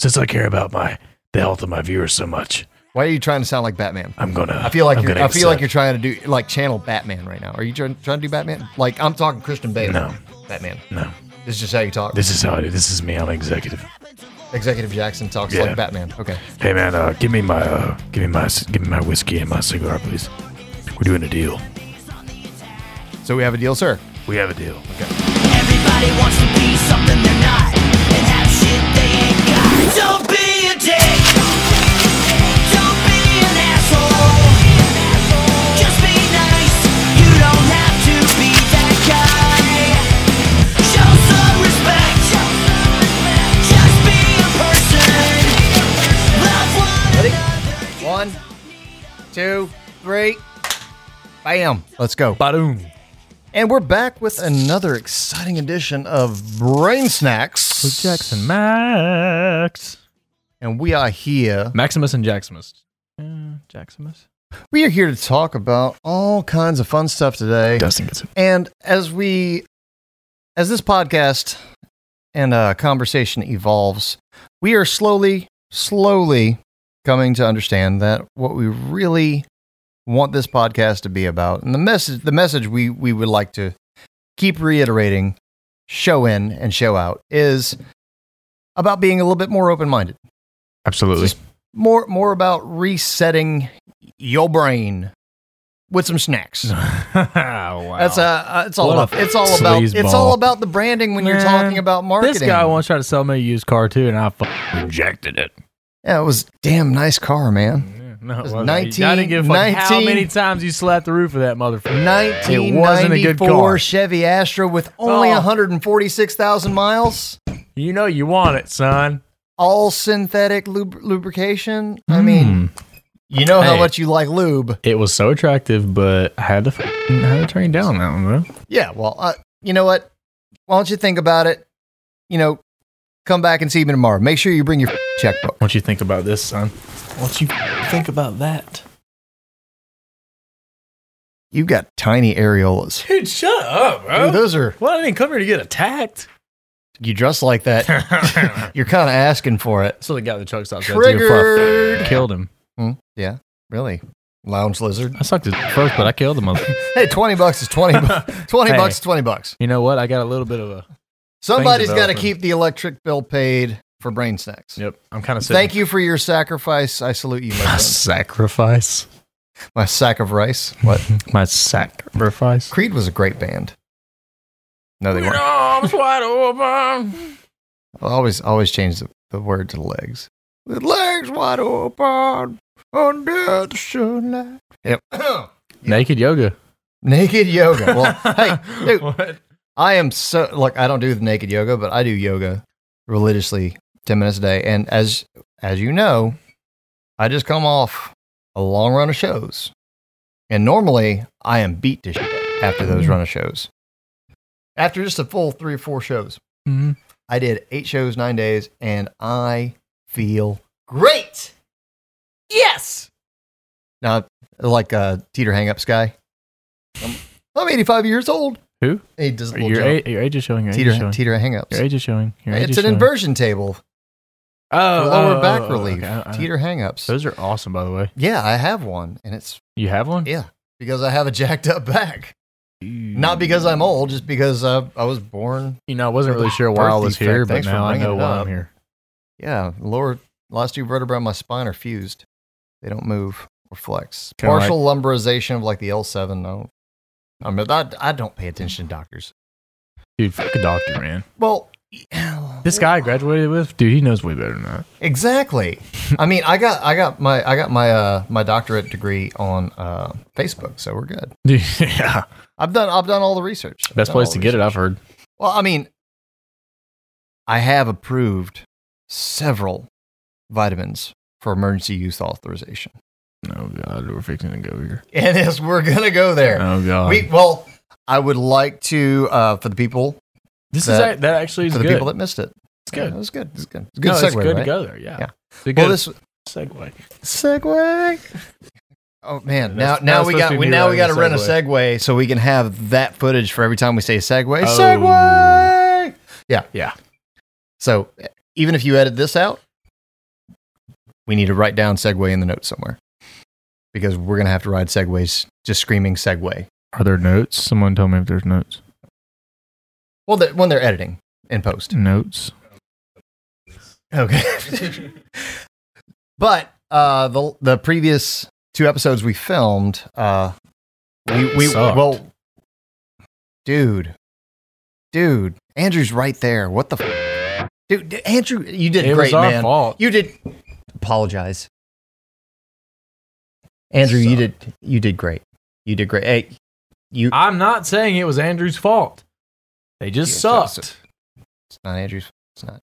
since I care about my the health of my viewers so much, Why are you trying to sound like Batman? I'm gonna. I feel like I'm you're. I feel like you're trying to do like channel Batman right now. Are you trying, trying to do Batman? Like I'm talking Christian Bale. No. Batman. No, This is just how you talk. this is how I do. This is me. I'm executive. Executive Jackson talks Yeah. like Batman. Okay. Hey man, uh, give me my uh, give me my give me my whiskey and my cigar, please. We're doing a deal. So we have a deal, sir. We have a deal. Okay. Everybody one Ready? another. One, two, three. Bam. Let's go. Badoom. And we're back with another exciting edition of Brain Snacks. With Jackson Max. And we are here. Maximus and Jaximus. Uh, Jaximus. We are here to talk about all kinds of fun stuff today. Dustin gets it. And as we, as this podcast and uh, conversation evolves, we are slowly, slowly coming to understand that what we really want this podcast to be about, and the message, the message we we would like to keep reiterating, show in and show out, is about being a little bit more open minded, Absolutely. Just- more more about resetting your brain with some snacks. wow. That's uh, uh, it's all What about a it's all about it's all about the branding when you're talking about marketing. This guy once tried to sell me a used car too, and I f- rejected it. yeah, it was damn nice car, man. No, it was wasn't. 19 I didn't give a fuck how many times you slapped the roof of that motherfucker. Nineteen wasn't a good car. Chevy Astro with only Oh. 146,000 miles, You know you want it, son. all synthetic lub- lubrication. I mean, you know how Hey. much you like lube. It was so attractive, but I had to, f- I had to turn down that one, bro. Yeah, well, uh, you know what? Why don't you think about it? You know, come back and see me tomorrow. Make sure you bring your checkbook. What you think about this, son? What you think about that? You got tiny areolas. Dude, shut up, bro. Dude, those are well, I didn't come here to get attacked. you dress like that. You're kind of asking for it. So the guy at the truck stop said to you before I Triggered. killed him. Hmm, yeah, really. Lounge lizard. I sucked his first, but I killed him. Hey, twenty bucks is twenty. bu- Twenty Hey. bucks is twenty bucks. You know what? I got a little bit of a. Somebody's got to developing. keep the electric bill paid for brain snacks. Yep, I'm kind of. Sick. Thank you for your sacrifice. I salute you, my friend. Sacrifice. My sack of rice. What? My sacrifice. Creed was a great band. No, they weren't. arms wide open. I'll always, always change the, the word to the legs. With legs wide open under the sunlight. Yep. Naked yoga. Naked yoga. Well, hey, dude, What? I am so like I don't do the naked yoga, but I do yoga religiously ten minutes a day. And as as you know, I just come off a long run of shows, and normally I am beat to shit after those run of shows. After just a full three or four shows, Mhm. I did eight shows, nine days, and I feel great. Yes. Now, like uh, Teeter Hangups guy, I'm, I'm 85 years old. Who? He does a Your, a- your age is showing. Your age is Teeter, showing. teeter hangups. Your age is showing. Your age It's is an showing. inversion table Oh, lower oh, back oh, relief. okay. Teeter hangups. Those are awesome, by the way. yeah, I have one, and it's You have one? yeah because I have a jacked up back. Not because I'm old, just because uh, I was born. You know, I wasn't really sure why I was defect. here, but Thanks for now I know why. I'm here. Yeah, lower last two vertebrae of my spine are fused. They don't move or flex. Kinda Partial lumbarization of like the L7. No, I mean I, I don't pay attention to doctors. Dude, fuck a doctor, man. Well, This guy I graduated with, dude, he knows way better than that. Exactly. I mean, I got I got my I got my uh my doctorate degree on uh Facebook, so we're good. Yeah. I've done I've done all the research. I've Best place to get it. I've heard. Well, I mean, I have approved several vitamins for emergency use authorization, Oh, God, we're fixing to go here. and as we're gonna go there, Oh, God. we well, I would like to uh for the people this that- is that actually is for the good. people that missed it. It's good. Yeah, it was good. It's good. It's good no, segue, it's good right? to go there. Yeah. Yeah. It's a good Well, this segue. Segway. Oh man! Now, now we got we now we got to a run a Segway so we can have that footage for every time we say Segway. Oh. Segway. Yeah. Yeah. So even if you edit this out, we need to write down Segway in the notes somewhere because we're gonna have to ride Segways, just screaming Segway. Are there notes? Someone told me if there's notes. Well, the, when they're editing in post. Notes. Okay. but uh, the the previous two episodes we filmed, uh, we we Sucked. well, dude, dude, Andrew's right there. What the, f- dude, d- Andrew, you did It great, was our man. fault. You did. Apologize, Andrew. You did you did great. You did great. Hey, you. I'm not saying it was Andrew's fault. They just Yeah, so- sucked. it's not Andrew's. It's not.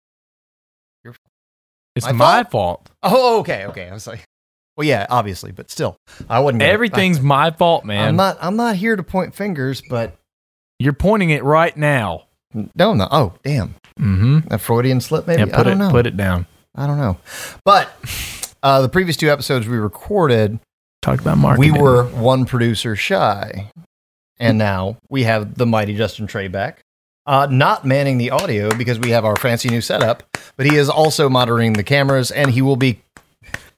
It's my my, fault? fault. Oh, okay, okay. I was like, well, yeah, obviously, but still, I wasn't. gonna- Everything's my fault, man. I'm not. I'm not here to point fingers, but You're pointing it right now. no, no. Oh, damn, Mm-hmm. a Freudian slip, maybe. Yeah, I put don't it know. put it down. I don't know. But uh, the previous two episodes we recorded, Talk about marketing. we were one producer shy, and now we have the mighty Justin Trey back. Uh, not manning the audio because we have our fancy new setup, but he is also monitoring the cameras, and he will be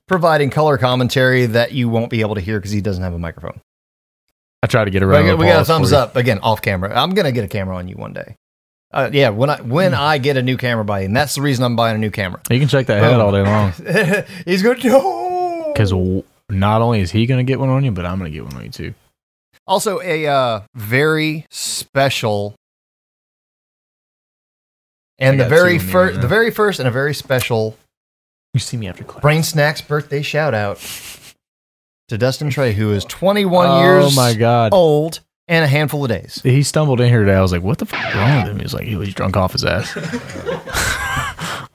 providing color commentary that you won't be able to hear because he doesn't have a microphone. I try to get We around. got, we got a thumbs up again off camera. I'm gonna get a camera on you one day. Uh, yeah, when I when I get a new camera by you, and that's the reason I'm buying a new camera. You can check that head all day long. He's going no. Because not only is he going to get one on you, but I'm going to get one on you too. also a uh, very special and I the very two in me first, right the very first, and a very special You see me after class. Brain Snacks birthday shout out to Dustin Trey, who is 21 oh years my god. old and a handful of days. He stumbled in here today. I was like, "What the fuck wrong with him?" He was like, "He was drunk off his ass."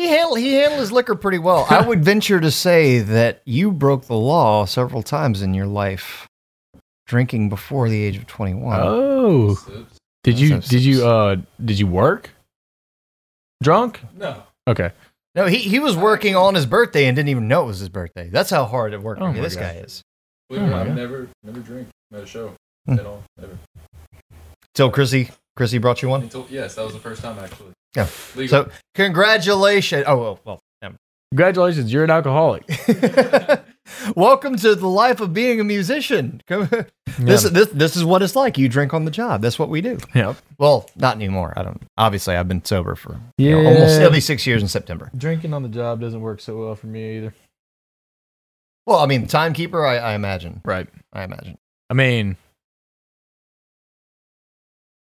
He handled he handled his liquor pretty well. I would venture to say that you broke the law several times in your life, drinking before the age of twenty one. oh, did you did you uh did you work drunk? No. Okay. No, he, he was working on his birthday and didn't even know it was his birthday. That's how hard it worked. Oh my this God. guy is. Believe Oh it or my not, I've God. never never drink at a show Hmm. at all. Ever. Till Chrissy Chrissy brought you one. Until yes, that was the first time actually. Yeah. Legal. So congratulations. Oh well, well. Congratulations, you're an alcoholic. Welcome to the life of being a musician. Come- This, this this is what it's like. You drink on the job. That's what we do. Yep. Well, not anymore. I don't. Obviously, I've been sober for Yeah. you know, almost be six years in September. Drinking on the job doesn't work so well for me either. Well, I mean, timekeeper. I, I imagine. Right. I imagine. I mean,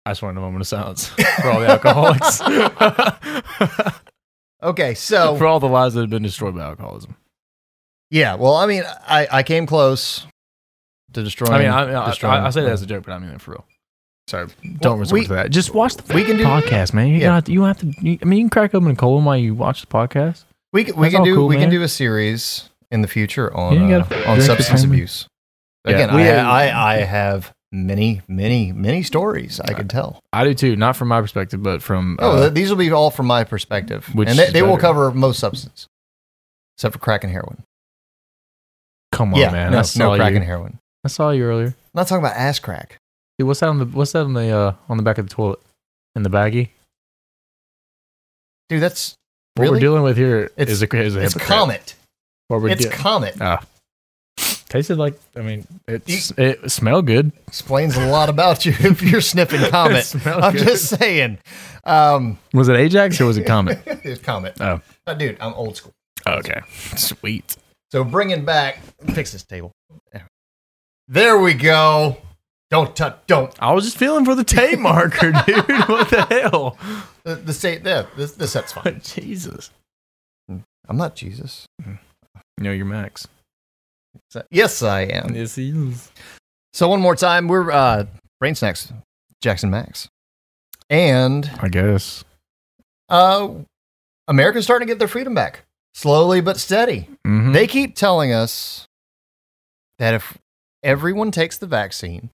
I just wanted a moment of silence for all the alcoholics, Okay, so for all the lives that have been destroyed by alcoholism. Yeah. Well, I mean, I I came close to destroying. I mean, I, I, destroying- I, I say that as a joke, but I mean it for real. Sorry, don't Well, resort we- to that. Just watch the we can do- podcast, man. You Yeah. got you have to. You, I mean, you can crack open a colon while you watch the podcast. we can, we That's can do cool, we can do a series in the future on Yeah, uh, on substance abuse. Yeah, Again, we- I, I I have many many many stories I could tell. I do too, not from my perspective, but from Oh, uh, these will be all from my perspective, Which and they, they will cover most substance, except for crack and heroin. Come on, yeah, man. no, I no crack you. and heroin. I saw you earlier. I'm not talking about ass crack. Dude, what's that on the what's that on the uh, on the back of the toilet in the baggie? Dude, that's What really we're dealing with here It's- is a, is a it's. Comet. What we're It's de- Comet. Ah. Tasted like I mean it's it smelled good. Explains a lot about you if you're sniffing Comet. I'm good. just saying. Um, Was it Ajax or was it Comet? it's Comet. Oh. Uh, dude, I'm old school. okay. Sweet. So bringing back, fix this table. There we go. Don't touch. Don't. I was just feeling for the tape marker, dude. What the hell? The, the state. There. This, this set's fine. Jesus. I'm not Jesus. No, you're Max. Yes, I am. Yes, he is. So one more time, we're uh, brain snacks, Jackson Max, and I guess. uh, America's starting to get their freedom back, slowly but steady. Mm-hmm. They keep telling us that if everyone takes the vaccine,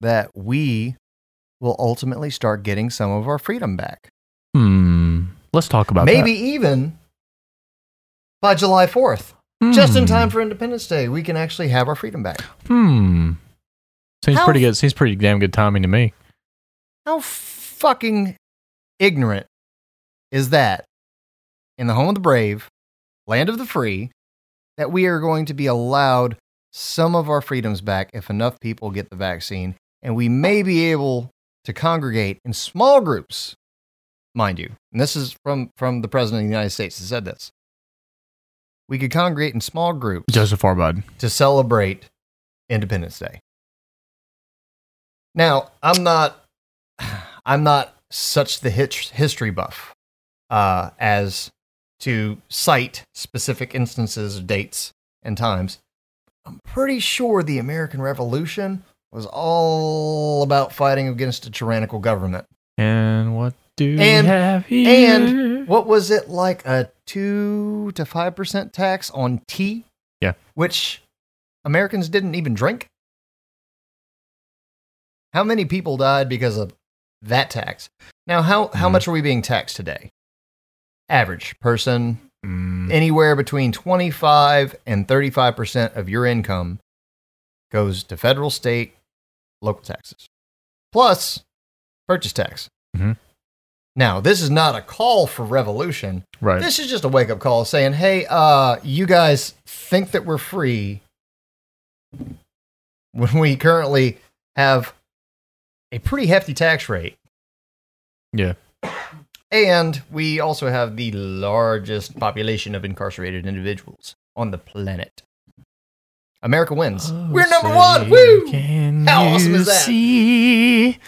that we will ultimately start getting some of our freedom back. hmm. Let's talk about that. Maybe even by July 4th, that. just in Hmm. time for Independence Day, we can actually have our freedom back. Hmm. Seems How- pretty good. Seems pretty damn good timing to me. How fucking ignorant is that in the home of the brave land of the free, that we are going to be allowed some of our freedoms back if enough people get the vaccine, and we may be able to congregate in small groups, mind you. And this is from, from the President of the United States that said this. We could congregate in small groups Joseph R. Biden. to celebrate Independence Day. Now, I'm not I'm not such the history buff uh, as to cite specific instances of dates and times. I'm pretty sure the American Revolution was all about fighting against a tyrannical government. And what do And- we have here? And what was it like a two to five percent tax on tea? Yeah. Which Americans didn't even drink. How many people died because of that tax? Now, how, how Mhm. much are we being taxed today? Average person, Mm, anywhere between 25 and 35% of your income goes to federal, state, local taxes, plus purchase tax. Mhm. Now, this is not a call for revolution. right. This is just a wake up call saying, hey, uh, you guys think that we're free when we currently have a pretty hefty tax rate. Yeah. And we also have the largest population of incarcerated individuals on the planet. America wins. Oh, We're number say, one. Woo! Can How awesome is that? See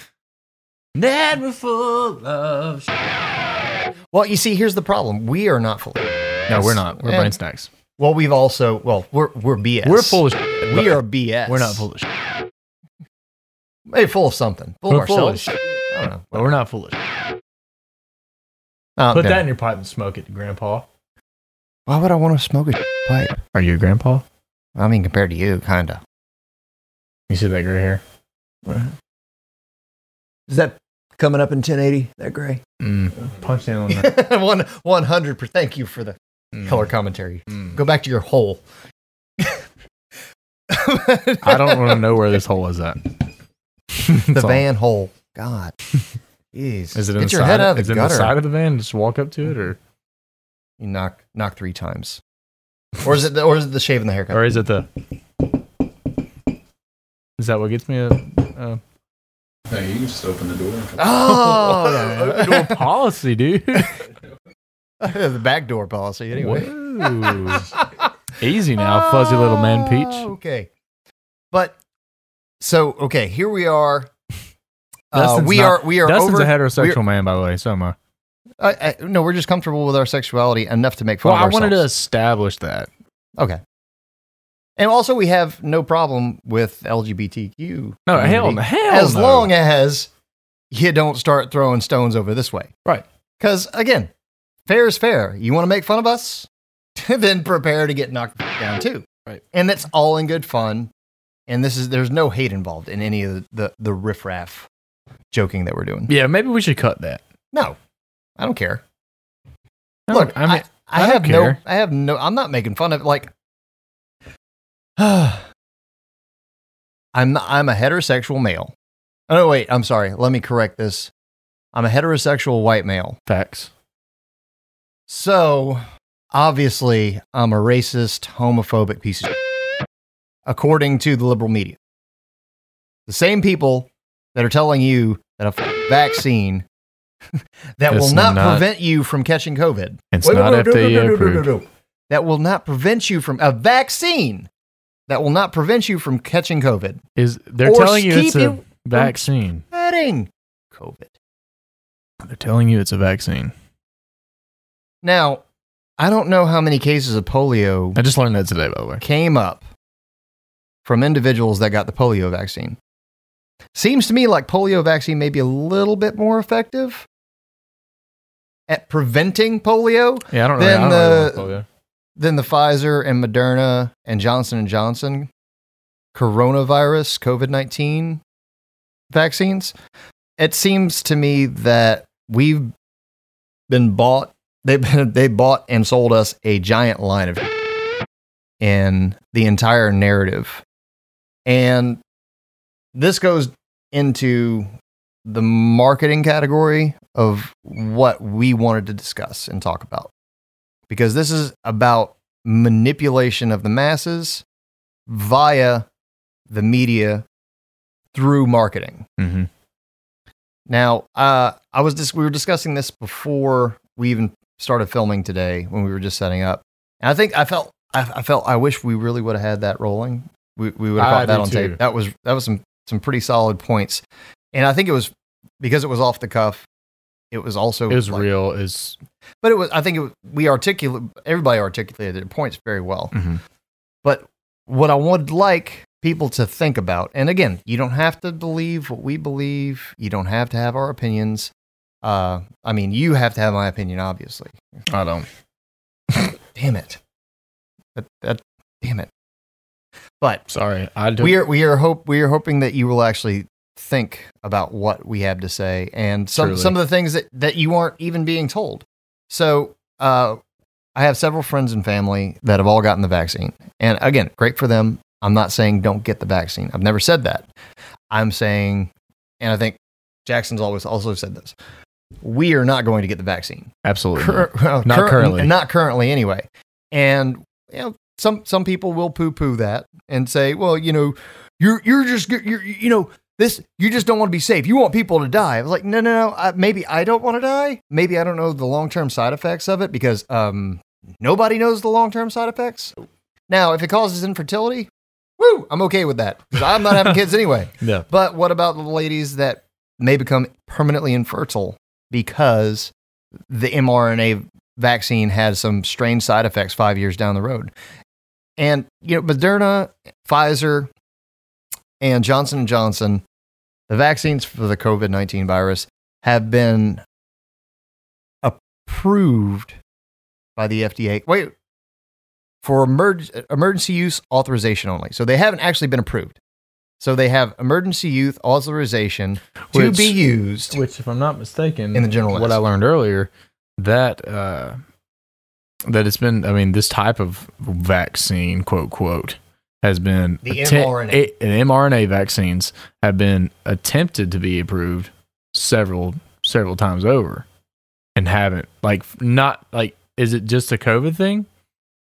that we're full of. Well, you see, here's the problem. We are not full. No, we're not. We're And- brain snacks. Well, we've also, well, we're, we're BS. We're full of. shit, We are BS. We're not full of. shit. Hey, full of something. Full We're of full of ourselves. I don't know. But we're not full of. shit. Oh, Put no. that in your pipe and smoke it, Grandpa. Why would I want to smoke a pipe? Are you a grandpa? I mean, compared to you, kind of. You see that gray hair? Is that coming up in 1080? That gray? Mm. Punch in on that. One, 100 Thank you for the Mm. color commentary. Mm. Go back to your hole. I don't want to know where this hole is at. the That's all. van hole. God. Jeez. Is it in Get the your side? head out of is the it in the side of the van? Just walk up to it, or You knock knock three times. Or is it the, or is it the shave and the haircut? or is it the? Is that what gets me a? a No, you can just open the door. And come Oh, Open door policy, dude. the back door policy. Anyway. Easy now, fuzzy little man peach. Oh, Okay. But so okay, here we are. Uh, we not- are we are Dustin's over. a heterosexual man, by the way. So am I. I, I, no, we're just comfortable with our sexuality enough to make fun Well, I wanted to establish that. Okay. And also, we have no problem with LGBTQ. No, hell, hell as no. long as you don't start throwing stones over this way. Right. Because again, fair is fair. You want to make fun of us, then prepare to get knocked down too. Right. And that's all in good fun. And this is there's no hate involved in any of the the, the riffraff joking that we're doing. Yeah, maybe we should cut that. No, I don't care. No, Look, I mean, I, I don't have no. I have no, I'm not making fun of. Like, I'm, I'm a heterosexual male. Oh, no, wait, I'm sorry. Let me correct this. I'm a heterosexual white male. facts. So, obviously, I'm a racist, homophobic piece of shit, according to the liberal media. The same people that are telling you that a f- vaccine that will not, not- prevent you from catching COVID It's Wait, not no, no, no, FDA no, no, no, no, approved. no, no. That will not prevent you from a vaccine that will not prevent you from catching COVID. Is they're Or telling you it's a vaccine? Spreading COVID. They're telling you it's a vaccine. Now, I don't know how many cases of polio I just learned that today, by the way. came up from individuals that got the polio vaccine. Seems to me like polio vaccine may be a little bit more effective at preventing polio Yeah, I don't know. Then I don't the- polio. than the Pfizer and Moderna and Johnson and Johnson coronavirus COVID-19 vaccines. It seems to me that we've been bought they've been they bought and sold us a giant line of in the entire narrative. And this goes into the marketing category of what we wanted to discuss and talk about. because this is about manipulation of the masses via the media through marketing. Mm-hmm. Now, uh, I was just we were discussing this before we even started filming today when we were just setting up, and I think I felt I, I felt I wish we really would have had that rolling. We we would have caught that on too. tape. That was that was some some pretty solid points, and I think it was because it was off the cuff. It was also It was like- real. Is but it was. I think it we articulate everybody articulated their points very well. Mhm. But what I would like people to think about, and again, you don't have to believe what we believe. You don't have to have our opinions. Uh, I mean, you have to have my opinion, obviously. I don't. Damn it. That, that damn it. But Sorry, I don't. we are we are hope we are hoping that you will actually think about what we have to say and some Truly. some of the things that that you aren't even being told. So, uh, I have several friends and family that have all gotten the vaccine, and again, great for them. I'm not saying don't get the vaccine. I've never said that. I'm saying, and I think Jackson's always also said this. We are not going to get the vaccine. Absolutely. Cur- Not current- currently. Not currently, anyway. And you know, some some people will poo poo that and say, well, you know, you're you're just you're you know this you just don't want to be safe. You want people to die. I was like, no, no, no. I, maybe I don't want to die. Maybe I don't know the long term side effects of it because um nobody knows the long term side effects. Now, if it causes infertility, woo, I'm okay with that because I'm not having kids anyway. Yeah. But what about the ladies that may become permanently infertile because the mRNA vaccine has some strange side effects five years down the road? And you know, Moderna, Pfizer, and Johnson and Johnson, the vaccines for the COVID nineteen virus have been approved by the FDA. Wait, for emerg- emergency use authorization only. So they haven't actually been approved. So they have emergency use authorization to be used. Which, if I'm not mistaken, In the general what list. I learned earlier, that uh, that it's been. I mean, this type of vaccine, quote quote, has been The mRNA. a- and mRNA vaccines have been attempted to be approved several several times over, and haven't. Like, not like. Is it just a COVID thing?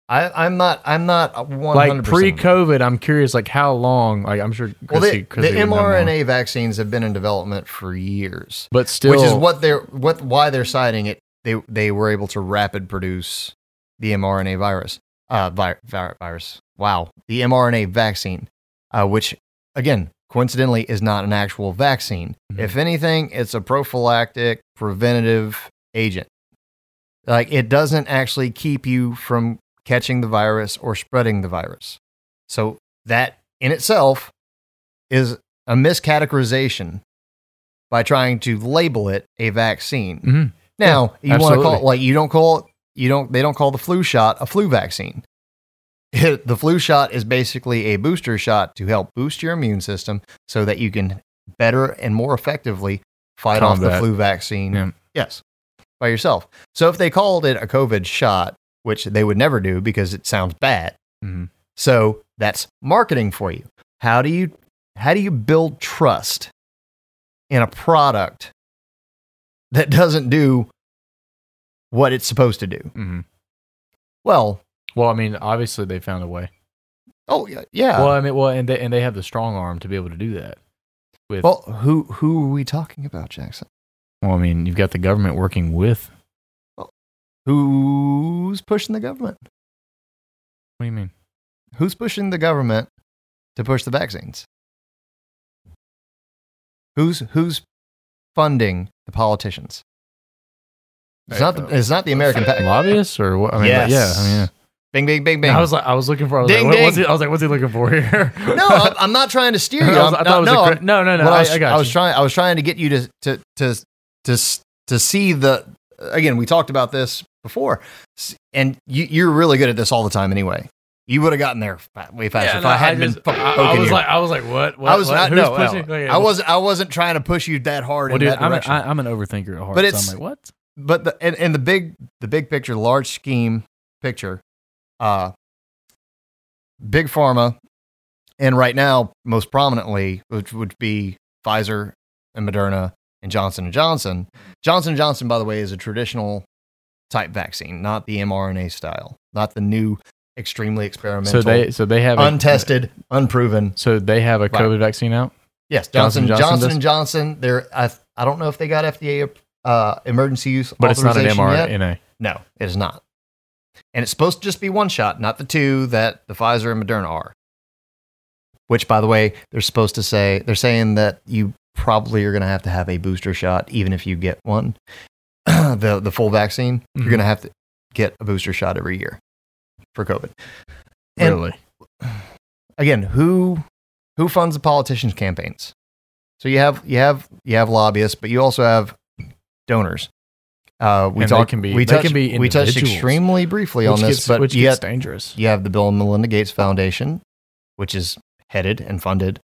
I, I'm not. I'm not one Like hundred pre-COVID, I'm curious, like how long? Like I'm sure. Well, Chrissy, the, Chrissy the more. mRNA vaccines have been in development for years, but still, which is what they're what why they're citing it. They they were able to rapid produce the mRNA virus. Uh, vi- vi- virus. Wow, the mRNA vaccine, uh, which again coincidentally is not an actual vaccine. Mhm. If anything, it's a prophylactic preventative agent. Like it doesn't actually keep you from catching the virus or spreading the virus. So that in itself is a miscategorization by trying to label it a vaccine. Mhm. Now, you want to call it like you don't call it you don't they don't call the flu shot a flu vaccine. the flu shot is basically a booster shot to help boost your immune system so that you can better and more effectively fight off the flu vaccine. Yeah. Yes, by yourself. So if they called it a COVID shot, which they would never do because it sounds bad, Mhm. so that's marketing for you. How do you how do you build trust in a product that doesn't do what it's supposed to do? Mhm. Well, Well, I mean, obviously they found a way. oh yeah, yeah. Well, I mean, well, and they and they have the strong arm to be able to do that. With well, who who are we talking about, Jackson? well, I mean, you've got the government working with. Who's pushing the government? What do you mean? Who's pushing the government to push the vaccines? Who's who's funding the politicians? It's not the, it's not the American pack. Lobbyists or what? I mean, Yes. yeah. I mean, yeah. Bing, bing, bing, bing. I was like, I was looking for. I was Ding, like, what, what's ding. he, I was like, what's he looking for here? no, I'm, I'm not trying to steer you. I, was, I'm- I thought it was no, a I'm- no, no, no. what I, I, was, I got I was you. trying. I was trying to get you to to to to s- to see the. Again, we talked about this before, S- and you, you're really good at this all the time. Anyway, you would have gotten there fa- way faster Yeah, if no, I hadn't just- been. po- I, I poking was you. like, I was like, what? what I was what? not. Who's No, pushing? no. Okay, I wasn't. I wasn't trying to push you that hard Well, in dude, that I'm, a, direction. I, I'm an overthinker at heart. But so it's- I'm like, what? But the in, in the big the big picture, large scheme picture, uh, big pharma, and right now most prominently, which would be Pfizer and Moderna and Johnson and Johnson. Johnson and Johnson, by the way, is a traditional type vaccine, not the mRNA style, not the new extremely experimental, So they so they have a, untested, unproven. So they have a Right. COVID vaccine out. Yes, Johnson Johnson Johnson Johnson, and Johnson. They're I, I don't know if they got FDA uh, emergency use, But it's not an authorization yet. No, it is not. And it's supposed to just be one shot, not the two that the Pfizer and Moderna are. Which, by the way, they're supposed to say, they're saying that you probably are going to have to have a booster shot, even if you get one, the, the full vaccine. You're Mhm. going to have to get a booster shot every year for COVID. And Really? again, who who funds the politicians' campaigns? So you have you have you have lobbyists, but you also have donors. Uh, we talked. can be- we touched, can be we touched extremely briefly on this, gets, but which gets dangerous. you have the Bill and Melinda Gates Foundation, which is headed and funded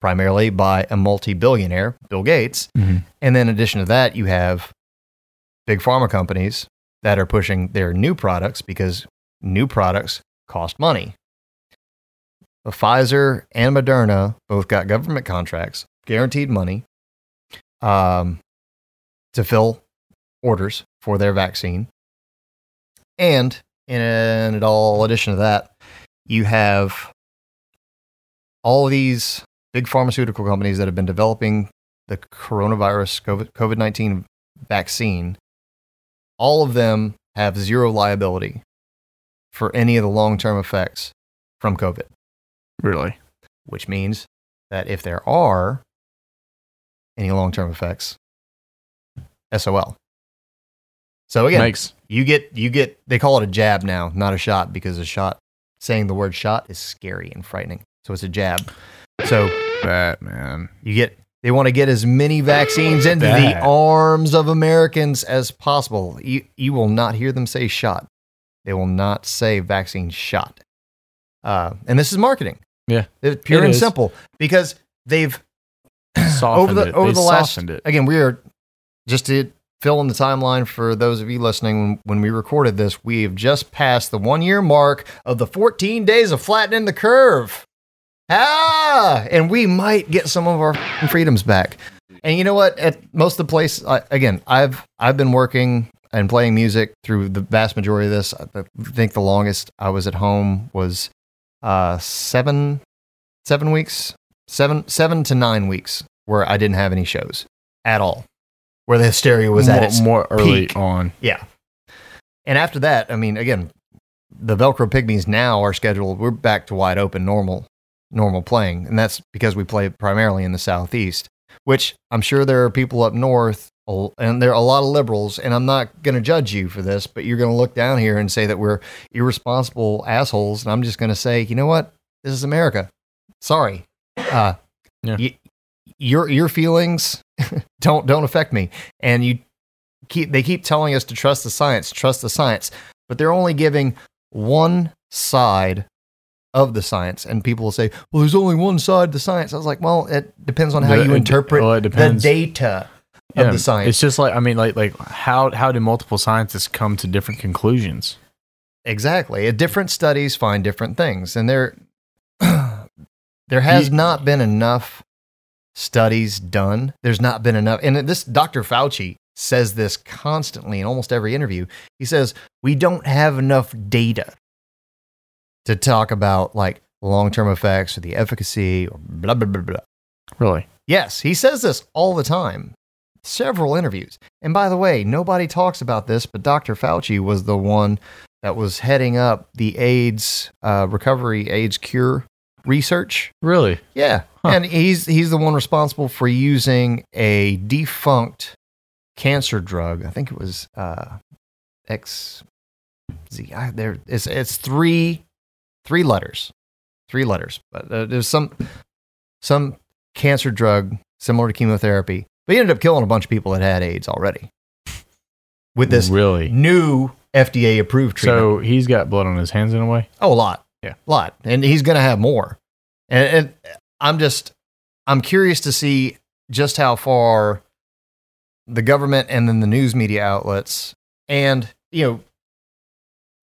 primarily by a multi-billionaire, Bill Gates, Mhm. and then in addition to that, you have big pharma companies that are pushing their new products because new products cost money. The Pfizer and Moderna both got government contracts, guaranteed money, um, to fill orders for their vaccine. And in all addition to that, you have all these big pharmaceutical companies that have been developing the coronavirus COVID 19 vaccine. All of them have zero liability for any of the long term effects from COVID, Really? which means that if there are any long term effects, SOL. So again, Makes you get you get they call it a jab now, not a shot because a shot saying the word shot is scary and frightening. So it's a jab. So Batman. you get they want to get as many vaccines into That. the arms of Americans as possible. You you will not hear them say shot. They will not say vaccine shot. Uh, and this is marketing. Yeah. It's pure It and is. simple because they've Softened over the it. over They the last it. again we are just to fill in the timeline for those of you listening when, we recorded this we have just passed the one year mark of the 14 days of flattening the curve. Ah and we might get some of our freedoms back. And you know what? At most of the place again i've i've been working and playing music through the vast majority of this. I think the longest i was at home was uh seven seven weeks seven seven to nine weeks where I didn't have any shows at all, where the hysteria was more, at its more early peak. on. yeah. And after that, I mean, again, the Velcro Pygmies now are scheduled. We're back to wide open, normal, normal playing, and that's because we play primarily in the southeast. Which I'm sure there are people up north, and there are a lot of liberals. And I'm not going to judge you for this, but you're going to look down here and say that we're irresponsible assholes. And I'm just going to say, you know what? This is America. Sorry. Uh, Yeah. y- your your feelings don't don't affect me. And you keep they keep telling us to trust the science, trust the science, but they're only giving one side of the science, and people will say, "Well, there's only one side to the science." I was like, "Well, it depends on how The- you interpret well, it the data of the science." It's just like I mean, like like how how do multiple scientists come to different conclusions? Exactly. Different studies find different things, and there there has You- not been enough studies done. There's not been enough, and this Dr. Fauci says this constantly in almost every interview. He says we don't have enough data to talk about like long term effects or the efficacy or blah blah blah blah. Really? Yes, he says this all the time. Several interviews. And by the way, nobody talks about this, but Dr. Fauci was the one that was heading up the AIDS uh, recovery, AIDS cure research. Really? Yeah. Huh. And he's he's the one responsible for using a defunct cancer drug. I think it was uh, XZ. I, there it's it's three three letters. Three letters. But uh, there's some some cancer drug similar to chemotherapy. But he ended up killing a bunch of people that had AIDS already. With this really? new FDA approved treatment. So he's got blood on his hands in a way. Oh, a lot. Yeah. A lot. And he's going to have more. And, and I'm just, I'm curious to see just how far the government and then the news media outlets and, you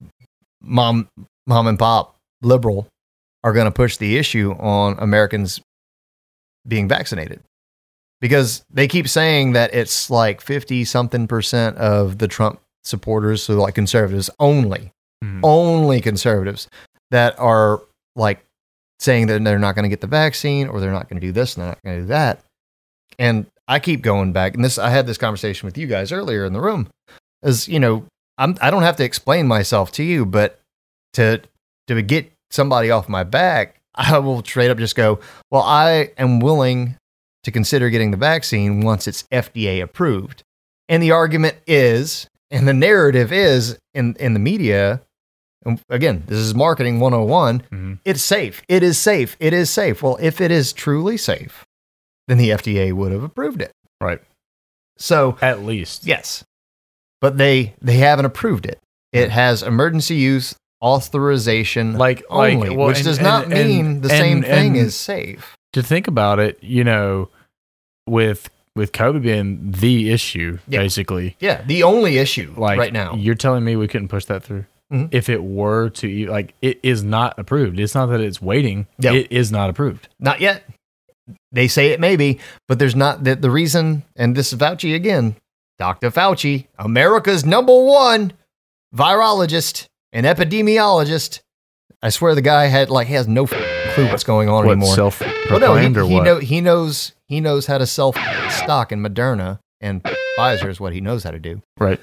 know, mom, mom and pop liberal are going to push the issue on Americans being vaccinated. Because they keep saying that it's like 50 something percent of the Trump supporters, so like conservatives only, Mhm. only conservatives that are like saying that they're not going to get the vaccine or they're not going to do this and they're not going to do that. And I keep going back, and this I had this conversation with you guys earlier in the room. Is you know I'm I don't have to explain myself to you, but to to get somebody off my back, I will straight up just go, well, I am willing to consider getting the vaccine once it's FDA approved. And the argument is, and the narrative is in, in the media, and again, this is marketing 101, Mhm. it's safe. It is safe. It is safe. Well, if it is truly safe, then the FDA would have approved it. Right. So, At least. yes. But they they haven't approved it. It has emergency use authorization Like, only, like well, which and- does not and- mean the and- same thing is safe. to think about it, you know, with with COVID being the issue, Yeah. basically, Yeah, the only issue like right now. you're telling me we couldn't push that through. Mhm. If it were to like, it is not approved. It's not that it's waiting. Yep. It is not approved. Not yet. They say it may be, but there's not that the reason. And this is Fauci again, Dr. Fauci, America's number one virologist and epidemiologist. I swear the guy had like he has no f- clue what's going on What anymore. self Well, no, he, he what? know- he knows he knows how to sell f- stock in Moderna and Pfizer is what he knows how to do. right.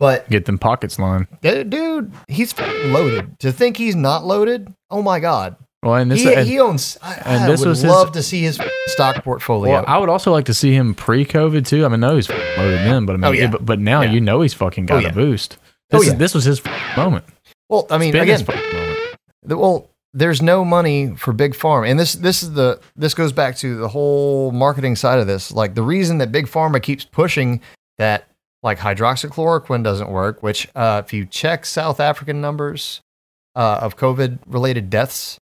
But Get them pockets lined. dude, he's loaded. To think he's not loaded, oh my god. Well, and this he, and, he owns. I, and I this would was his- love to see his stock portfolio. well, I would also like to see him pre-COVID too. I mean, no, he's loaded in, but I mean, Oh, yeah. but, but now Yeah. you know he's fucking got Oh, yeah. a boost. Oh, This yeah. is this was his moment. well, I mean, again, the- well, there's no money for big pharma, and this this is the this goes back to the whole marketing side of this. Like the reason that big pharma keeps pushing that like hydroxychloroquine doesn't work, which uh, if you check South African numbers uh, of COVID related deaths,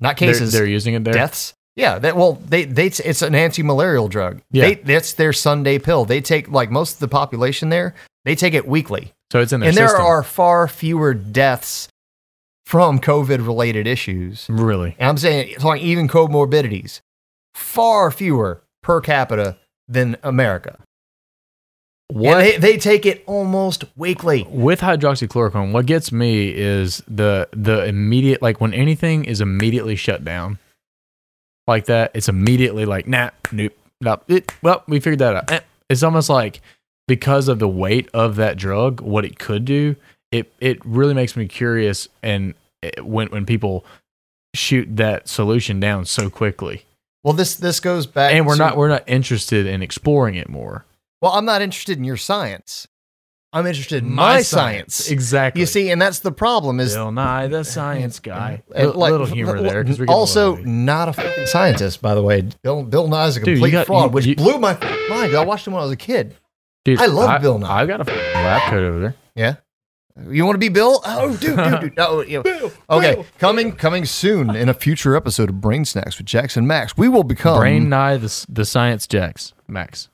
not They're, cases, they're using it there. deaths. Yeah, that well, they they it's an anti-malarial drug. Yeah. They, that's their Sunday pill. They take like most of the population there. They take it weekly, So it's in their and there are far fewer deaths from COVID-related issues. really And I'm saying, talking even comorbidities, far fewer per capita than America. What And they, they take it almost weekly. with hydroxychloroquine. What gets me is the the immediate like when anything is immediately shut down like that. It's immediately like nah, nope, nope. It, well, we figured that out. Eh. It's almost like because of the weight of that drug, what it could do. It it really makes me curious, and it, when when people shoot that solution down so quickly, Well, this this goes back, and we're to- not we're not interested in exploring it more. Well, I'm not interested in your science. I'm interested in my, science. exactly. You see, and that's the problem is Bill Nye, the science guy. Uh, and, Li- little humor there. Also, not a fucking scientist, by the way. Bill Bill Nye is a Dude, complete got- fraud, you- which you- blew my mind. I watched him when I was a kid. Dude, I love Bill Nye. I've got a lab coat over there. Yeah. You want to be Bill? Oh, dude, dude, dude. No, you know. Okay, coming coming soon in a future episode of Brain Snacks with Jackson Max, we will become Brain Nye, the the science jacks, Max.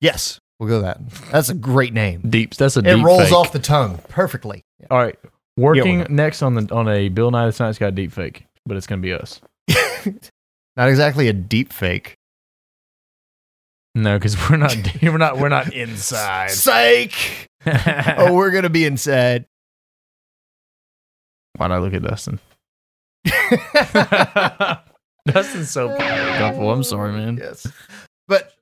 Yes, we'll go that. That's a great name. Deeps. That's a It deep rolls fake. off the tongue perfectly. All right, working Yeah, next on the on a Bill Nye the Science Guy deep fake, but it's gonna be us. Not exactly a deep fake. No, because we're not we're not we're not inside. Psych. Oh, we're gonna be inside. Why'd I look at Dustin? Dustin's so comfortable. I'm sorry, man. yes, but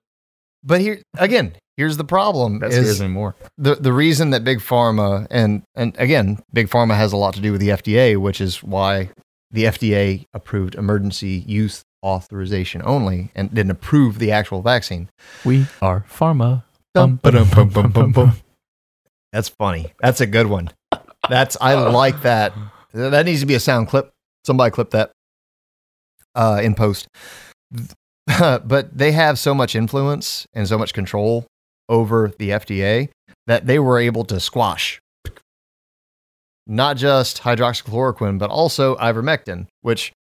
but here again, here's the problem: That scares me more. the the reason that big pharma and and again, big pharma has a lot to do with the FDA, which is why the FDA approved emergency use authorization only and didn't approve the actual vaccine. We are pharma. Dum, ba-dum, bum, bum, bum, bum. That's funny. That's a good one. That's I like that. That needs to be a sound clip. Somebody clip that uh, in post. but they have so much influence and so much control over the FDA that they were able to squash not just hydroxychloroquine, but also ivermectin, which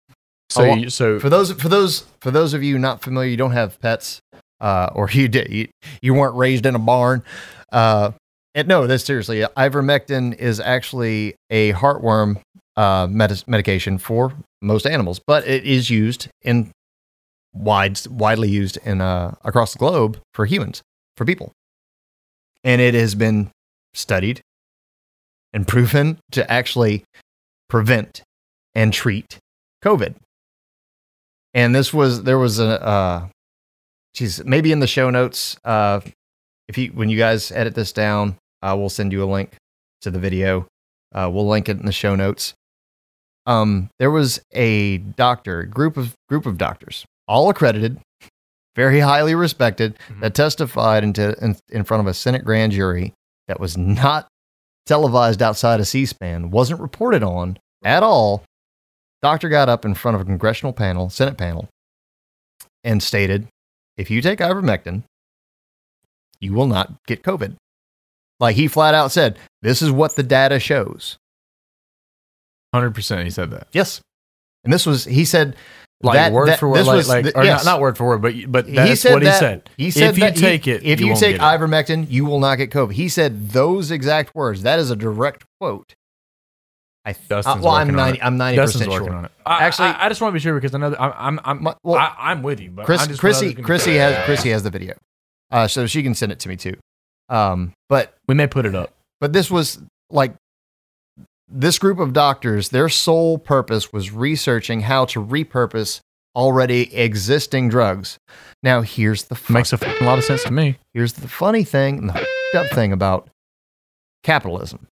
So, A lo- you, so for those for those for those of you not familiar, you don't have pets, uh, or you did you, you weren't raised in a barn. Uh, and no, that's seriously. Ivermectin is actually a heartworm uh, medis- medication for most animals, but it is used in wide widely used in uh, across the globe for humans for people, and it has been studied and proven to actually prevent and treat COVID. And this was there was a uh geez, maybe in the show notes, uh if you when you guys edit this down, I will send you a link to the video. Uh we'll link it in the show notes. Um there was a doctor, group of group of doctors, all accredited, very highly respected, Mhm. that testified into in, in front of a Senate grand jury that was not televised outside of C-SPAN, wasn't reported on at all. Doctor got up in front of a congressional panel, Senate panel, and stated, "If you take ivermectin, you will not get COVID." Like he flat out said, "This is what the data shows." Hundred percent. He said that. Yes, and this was he said Like that- word that- for word, this like, was like the- or yes. not, not word for word, but but he that's said what that, he said. He said if you that he- take it, if you, won't take get it. ivermectin, you will not get COVID. He said those exact words. That is a direct quote. I th- Dustin's uh, well, I'm ninety. I'm ninety percent sure. on it. I, Actually- Actually, I, I just want to be sure because I know that I'm I'm I'm, My- well, I, I'm with you, but Chris, I just Chrissy, what I was Chrissy gonna- has Chrissy has the video, uh, so she can send it to me too. Um, but We may put it up. but this was like this group of doctors. Their sole purpose was researching how to repurpose already existing drugs. Now, here's the fuck- Makes a f- lot of sense to me. here's the funny thing and the f***ed up thing about capitalism.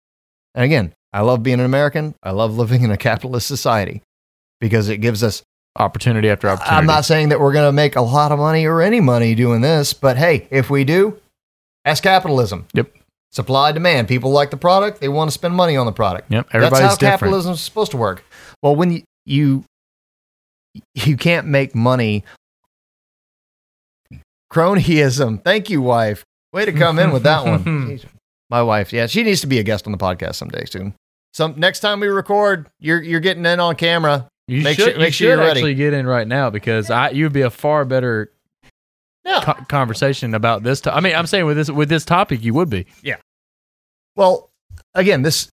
And again, I love being an American. I love living in a capitalist society because it gives us Opportunity after opportunity. I'm not saying that we're going to make a lot of money or any money doing this, but hey, if we do, that's capitalism. Yep. Supply demand. People like the product, they want to spend money on the product. Yep. That's Everybody's how different. capitalism is supposed to work. Well, when you, you you can't make money cronyism. Thank you, wife. Way to come in with that one. My wife, yeah, she needs to be a guest on the podcast someday soon. Some next time we record, you're you're getting in on camera. You Make should, sure- you make sure should you're ready. actually get in right now because I you'd be a far better Yeah. co- conversation about this. To- I mean, I'm saying with this with this topic, you would be. Well, again, this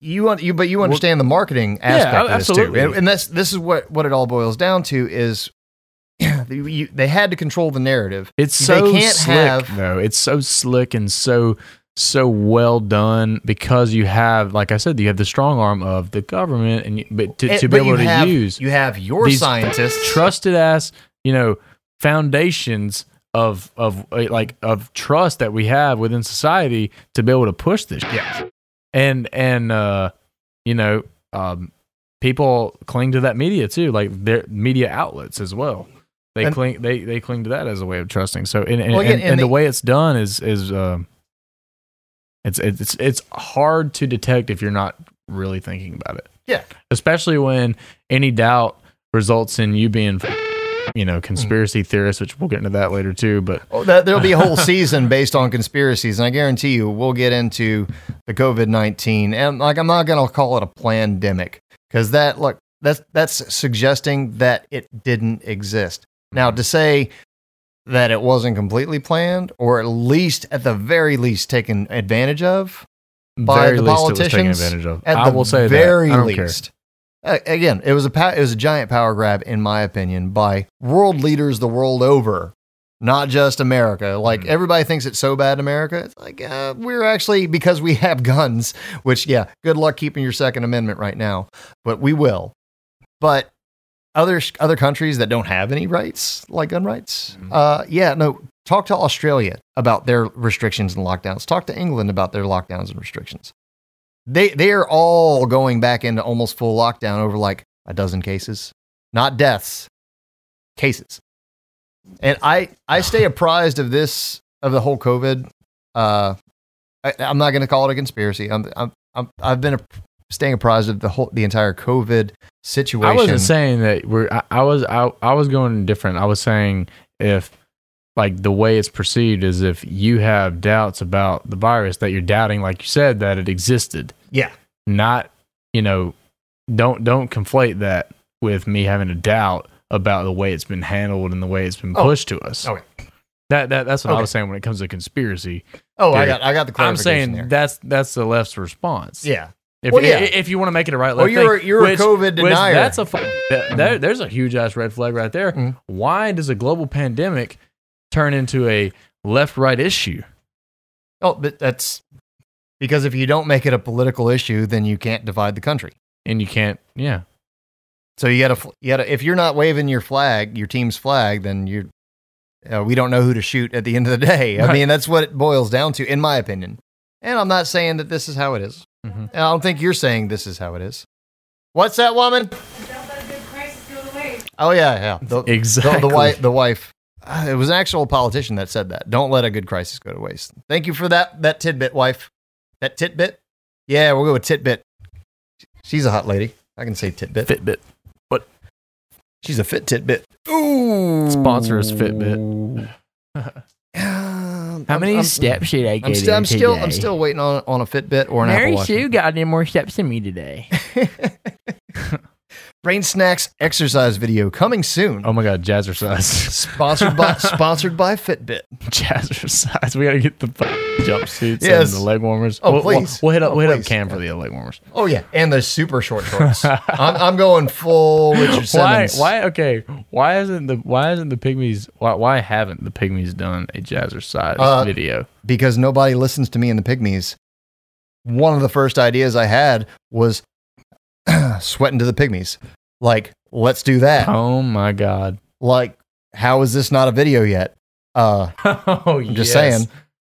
you want you, but you understand the marketing aspect Yeah, of this too, absolutely. and, and that's this is what what it all boils down to is you, they had to control the narrative. It's They so can't slick, have- though. It's so slick and so so well done because you have, like I said, you have the strong arm of the government, and you, but to, And- to be but able to have, use you have your scientists. trusted ass, you know, foundations of of uh, like of trust that we have within society to be able to push this. shit. Yeah. and and uh, you know, um, people cling to that media too, like their media outlets as well. They And- cling they they cling to that as a way of trusting. So and and, Well, and, and the they- way it's done is is um, it's it's it's hard to detect if you're not really thinking about it. Yeah. especially when any doubt results in you being you know conspiracy mm. theorists, which we'll get into that later too. But Oh, that, there'll be a whole season based on conspiracies, and I guarantee you, we'll get into the COVID nineteen. And like, I'm not going to call it a pandemic because that look that's that's suggesting that it didn't exist. Now, mm-hmm. to say that it wasn't completely planned, or at least at the very least taken advantage of, By very the least it was taken politicians, advantage of. at I the will say very that. I don't care. least. Again, it was a it was a giant power grab, in my opinion, by world leaders the world over, not just America. Like Mhm. everybody thinks it's so bad in America. It's like uh, we're actually because we have guns. Which, yeah, good luck keeping your Second Amendment right now, but we will. But other other countries that don't have any rights, like gun rights, Mhm. uh, yeah, no. Talk to Australia about their restrictions and lockdowns. Talk to England about their lockdowns and restrictions they they are all going back into almost full lockdown over like a dozen cases, not deaths, cases. And I I stay apprised of this of the whole COVID. Uh, I, I'm not going to call it a conspiracy. I'm, I'm, I'm I've been a, staying apprised of the whole the entire COVID situation. I wasn't saying that we're. I, I was. I, I was going different. I was saying if like the way it's perceived is if you have doubts about the virus that you're doubting, like you said, that it existed. Yeah. Not you know, don't don't conflate that with me having a doubt about the way it's been handled and the way it's been Oh. pushed to us. Okay. That, that that's what I was saying when it comes to conspiracy. Oh, I got I got the I'm saying there. that's that's the left's response. yeah. If, Well, yeah. if you want to make it a right Or left you're thing, you're which- a COVID denier. that's a fu- that, there's a huge ass red flag right there. Mhm. Why does a global pandemic turn into a left right issue? oh, but that's Because if you don't make it a political issue, then you can't divide the country. and you can't. Yeah, So you gotta, you gotta. If you're not waving your flag, your team's flag, then you're. Uh, we don't know who to shoot at the end of the day. I Right. mean, that's what it boils down to, in my opinion. And I'm not saying that this is how it is. Mhm. And I don't think you're saying this is how it is. What's that woman? Don't let a good crisis go to waste. Oh yeah, yeah. The, exactly. the, the wife, the wife. uh, It was an actual politician that said that. Don't let a good crisis go to waste. Thank you for that. That tidbit, wife. That titbit. Yeah, we'll go with titbit. She's a hot lady. I can say titbit. Fitbit. But she's a fit titbit. Ooh. Sponsor us, Fitbit. Um, How many I'm, steps should I I'm, get still, I'm in still. I'm still waiting on on a Fitbit or an Mary Apple Watch. Sue got any more steps than me today. Brain Snacks exercise video coming soon. Oh my god, jazzercise. Sponsored by sponsored by Fitbit. jazzercise. We gotta get the jumpsuits Yes. and the leg warmers. Oh, we'll, we'll- please. We'll, hit up. Oh, we'll hit please. up Cam for the leg warmers. Oh yeah, and the super short shorts. I'm, I'm going full Richard Why? Simmons. Why? Okay. Why isn't the Why isn't the pygmies? Why, why haven't the pygmies done a jazzercise Uh, video? Because nobody listens to me and the Pygmies. One of the first ideas I had was sweating to the Pygmies. Like, let's do that. Oh my god. Like, how is this not a video yet? Uh, Oh, I'm just saying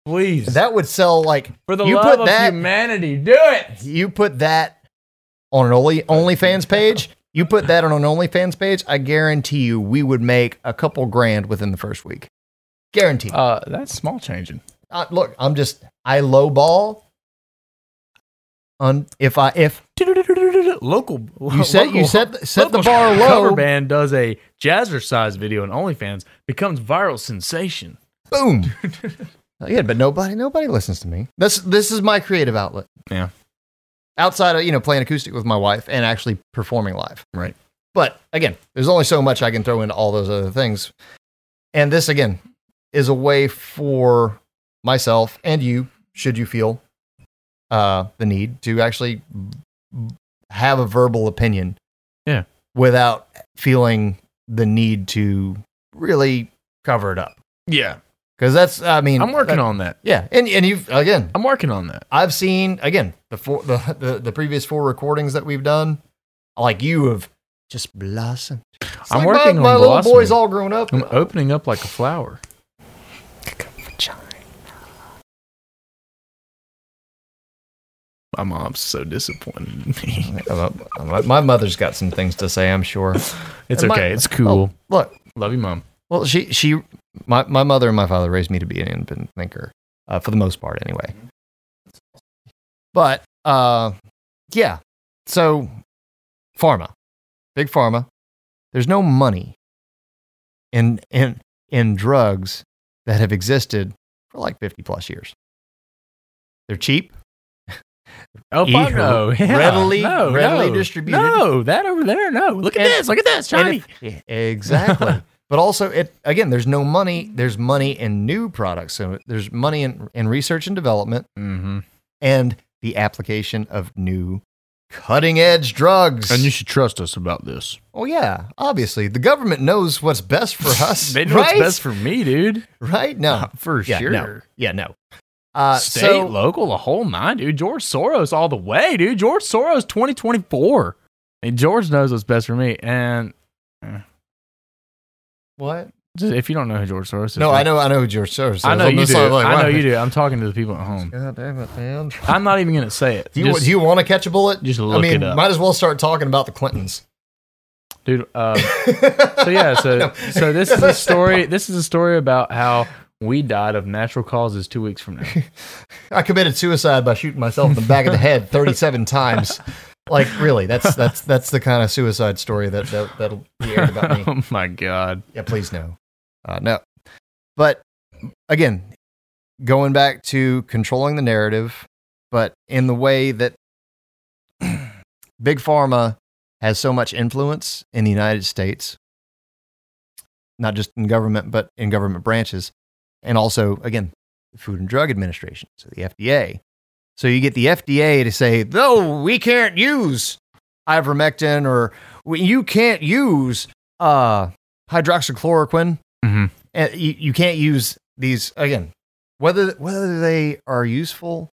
Please, that would sell like for the you love put of that- humanity, do it. you put that on an Only OnlyFans page. You put that on an OnlyFans page. I guarantee you, we would make a couple grand within the first week. Guaranteed. Uh, that's small changing. Uh, look, I'm just I lowball. On if I if Local. you set you set set the bar Cover low, band does a jazzercise video on OnlyFans, becomes viral sensation. boom. yeah, but nobody nobody listens to me. This this is my creative outlet. Yeah. Outside of you know playing acoustic with my wife and actually performing live. Right. But again, there's only so much I can throw into all those other things. And this again is a way for myself and you, should you feel uh, the need to actually have a verbal opinion. Yeah. Without feeling the need to really cover it up. Yeah, Because that's, I mean, I'm working that- on that. Yeah. And, and you've, again, I'm working on that. I've seen again the four the, the the previous four recordings that we've done. Like you have just blossomed. It's I'm like working my, on my little boys all grown up. I'm opening up like a flower. My mom's so disappointed in me. my, my mother's got some things to say. I'm sure. It's And my- okay. It's cool. Look, Love you, mom. well, she she my my mother and my father raised me to be an independent thinker, uh, for the most part, anyway. But uh, yeah. So, pharma, big pharma. There's no money in in in drugs that have existed for like 50 plus years. They're cheap. Oh, fuck no. Yeah, readily- no, readily no. distributed. No, that over there. No. Look at And- this. Look at this. And Shiny. if- exactly. but also, it again, there's no money. There's money in new products. So there's money in, in research and development mm-hmm. and the application of new cutting edge drugs. And you should trust us about this. oh, yeah. Obviously, the government knows what's best for us. They know right? what's best for me, dude. Right? No. For Yeah, sure. no. Yeah, no. Uh, State, so, local, the whole nine, dude. George Soros all the way, dude. George Soros 2024. And George knows what's best for me. And what? just, if you don't know who George Soros is, No, right? I know. I know who George Soros. is. I know I'm you do. like, I know you do. I'm talking to the people at home. God damn it, man. I'm not even gonna say it. Do you, you want to catch a bullet? just look I mean, it up. might as well start talking about the Clintons. dude. Uh, so yeah, so so this is a story. This is a story about how we died of natural causes two weeks from now. I committed suicide by shooting myself in the back of the head 37 times. Like, really, that's that's that's the kind of suicide story that, that that'll be aired about me. oh my god. Yeah, please no, uh, no. But again, going back to controlling the narrative, but in the way that big pharma has so much influence in the United States, not just in government, but in government branches, and also again, the Food and Drug Administration, so the FDA. So you get the FDA to say, no, we can't use ivermectin or you can't use uh, hydroxychloroquine. Mhm. And you, you can't use these again, whether whether they are useful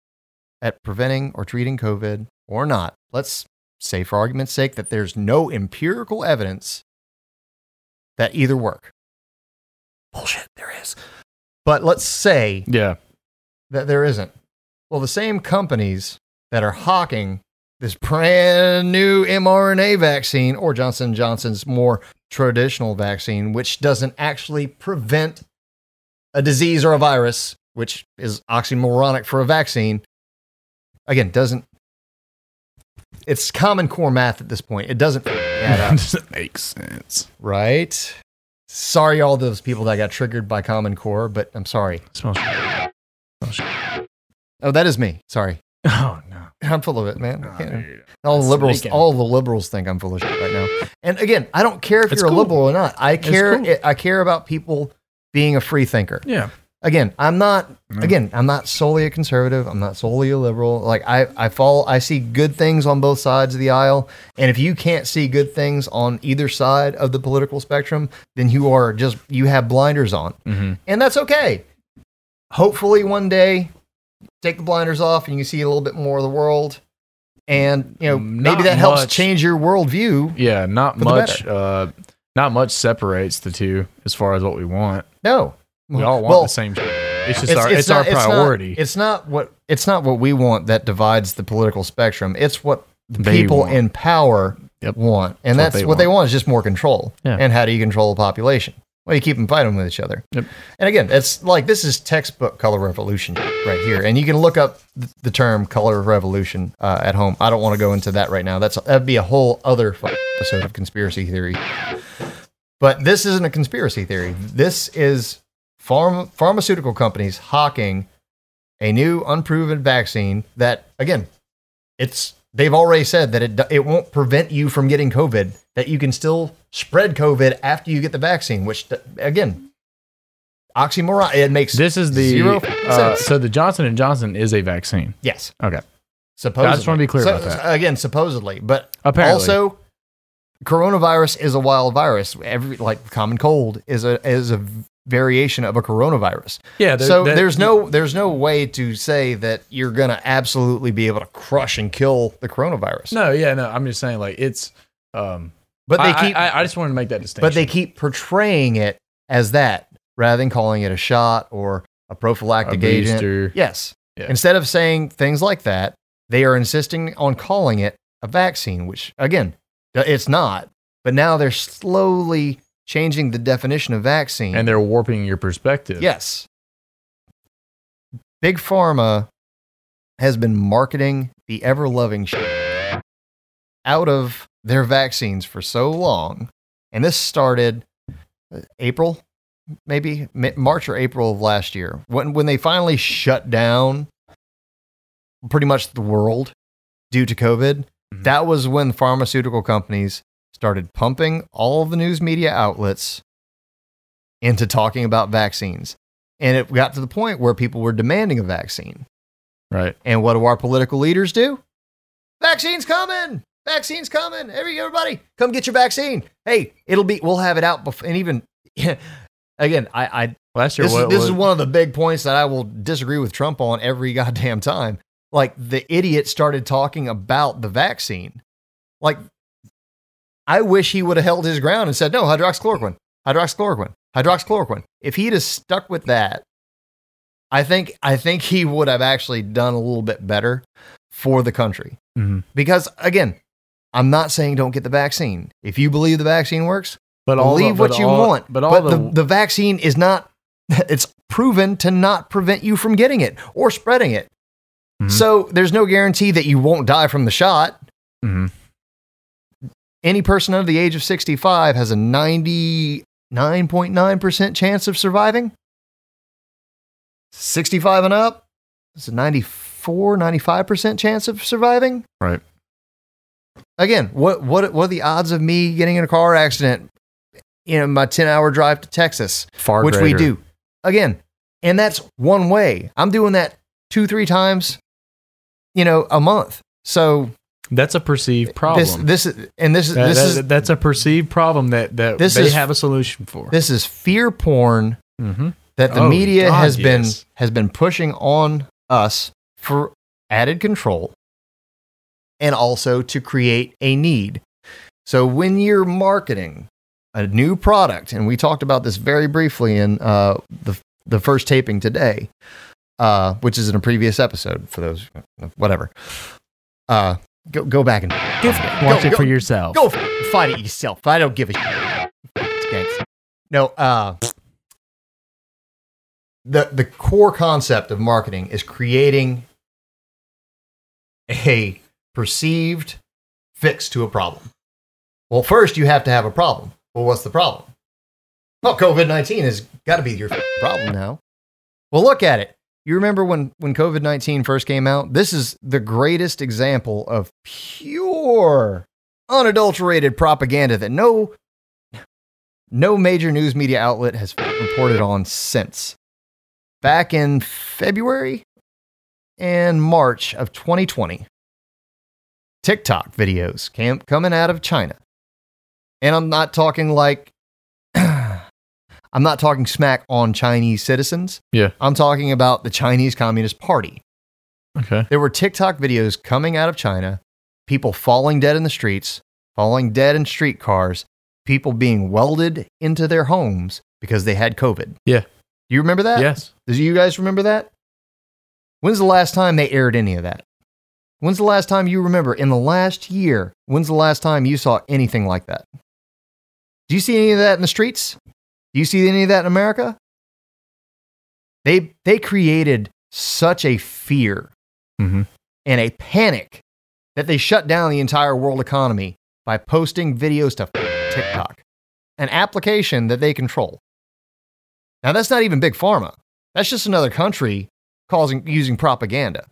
at preventing or treating COVID or not, let's say for argument's sake that there's no empirical evidence that either work. Bullshit, there is. But let's say Yeah. that there isn't. Well, the same companies that are hawking this brand new mRNA vaccine or Johnson Johnson's more traditional vaccine, which doesn't actually prevent a disease or a virus, which is oxymoronic for a vaccine. Again, doesn't. It's common core math at this point. It doesn't add up, Doesn't make sense. right? Sorry, all those people that got triggered by common core, but I'm sorry. smells. Oh, that is me. Sorry. Oh no. I'm full of it, man. Can't- all the liberals, all the liberals think I'm full of shit right now. And again, I don't care if It's you're cool. a liberal or not. I care. cool. I care about people being a free thinker. Yeah. Again, I'm not. Mm. Again, I'm not solely a conservative. I'm not solely a liberal. Like I, I fall I see good things on both sides of the aisle. And if you can't see good things on either side of the political spectrum, then you are just you have blinders on, Mm-hmm. and that's okay. Hopefully, one day, take the blinders off and you can see a little bit more of the world. And you know, maybe Not that helps change your worldview. Yeah. Not much. Uh, not much separates the two as far as what we want. No, We all want Well, the same. shit. It's just our. It's, not- our priority. It's not, what it's not what we want that divides the political spectrum. It's what the They people want. in power Yep. want, and That's that's, what what, they they want is just more control. Yeah. And how do you control the population? Well, you keep them fighting with each other. Yep. And again, it's like this is textbook color revolution right here, and you can look up th- the term color revolution uh, at home. I don't want to go into that right now. That's that'd be a whole other episode of conspiracy theory. But this isn't a conspiracy theory. This is pharm- pharmaceutical companies hawking a new unproven vaccine that again, it's they've already said that it it won't prevent you from getting COVID. That you can still spread COVID after you get the vaccine, which again, oxymoron. It makes this is the. zero Uh, sense. so the Johnson and Johnson is a vaccine. yes, Okay. supposedly. I just wanna be clear So- about that. Again, supposedly, but Apparently. also coronavirus is a wild virus. Every like common cold is a is a variation of a coronavirus. Yeah. there- so that- there's no there's no way to say that you're gonna absolutely be able to crush and kill the coronavirus. No. Yeah. No. I'm just saying. Like it's. Um. but they I, keep I, I just wanted to make that distinction. but they keep portraying it as that rather than calling it a shot or a a prophylactic agent. Yes. Yeah. Instead of saying things like that, they are insisting on calling it a vaccine, which again, it's not. But now they're slowly changing the definition of vaccine. and they're warping your perspective. yes. Big Pharma has been marketing the ever loving shit out of their vaccines for so long. And this started uh, April, maybe March or April of last year when, when they finally shut down pretty much the world due to COVID. Mhm. That was when pharmaceutical companies started pumping all the news media outlets into talking about vaccines. And it got to the point where people were demanding a vaccine. Right. And what do our political leaders do? Vaccines coming. Vaccines coming. Every everybody, come get your vaccine. Hey, it'll be. We'll have it out before. And even again, I, I Last year, this, what, is, this is one of the big points that I will disagree with Trump on every goddamn time. Like the idiot started talking about the vaccine. Like I wish he would have held his ground and said, no, hydroxychloroquine, hydroxychloroquine, hydroxychloroquine. If he'd have stuck with that, I think I think he would have actually done a little bit better for the country. Mhm. Because again, I'm not saying don't get the vaccine. If you believe the vaccine works, But all the- believe but what you all- want. But all the, the vaccine is not, it's proven to not prevent you from getting it or spreading it. Mhm. So there's no guarantee that you won't die from the shot. Mhm. Any person under the age of 65 has a 99.9% chance of surviving. 65 and up, it's a 94, 95% chance of surviving. Right. Again, what, what, what are the odds of me getting in a car accident in my 10 hour drive to Texas? far which we do. Again, and that's one way. I'm doing that two, three times, you know, a month. So That's a perceived problem. this, this is, and this is, That- this that- is, that's a perceived problem that, that This they is- have a solution for. this is fear porn mm-hmm. that the Oh, media God, has been has been pushing on us for added control and also to create a need. So when you're marketing a new product, and we talked about this very briefly in uh, the the first taping today, uh, which is in a previous episode for those whatever. Uh, go go back and Watch go, it for go- yourself. Go fight it yourself. I don't give a shit. No, uh, the the core concept of marketing is creating a perceived fix to a problem. Well, first you have to have a problem. Well, what's the problem? Well, COVID nineteen has got to be your problem now. Well, look at it. You remember when when COVID nineteen first came out? This is the greatest example of pure, unadulterated propaganda that no no major news media outlet has reported on since. Back in February and March of 2020, TikTok videos came coming out of China. And I'm not talking like I'm not talking smack on Chinese citizens. Yeah. I'm talking about the Chinese Communist Party. Okay. There were TikTok videos coming out of China, people falling dead in the streets, falling dead in streetcars, people being welded into their homes because they had COVID. Yeah. Do you remember that? Yes. Do you guys remember that? When's the last time they aired any of that? When's the last time you remember in the last year? When's the last time you saw anything like that? Do you see any of that in the streets? Do you see any of that in America? They they created such a fear Mhm. and a panic that they shut down the entire world economy by posting videos to TikTok, an application that they control. Now that's not even big pharma. That's just another country causing using propaganda.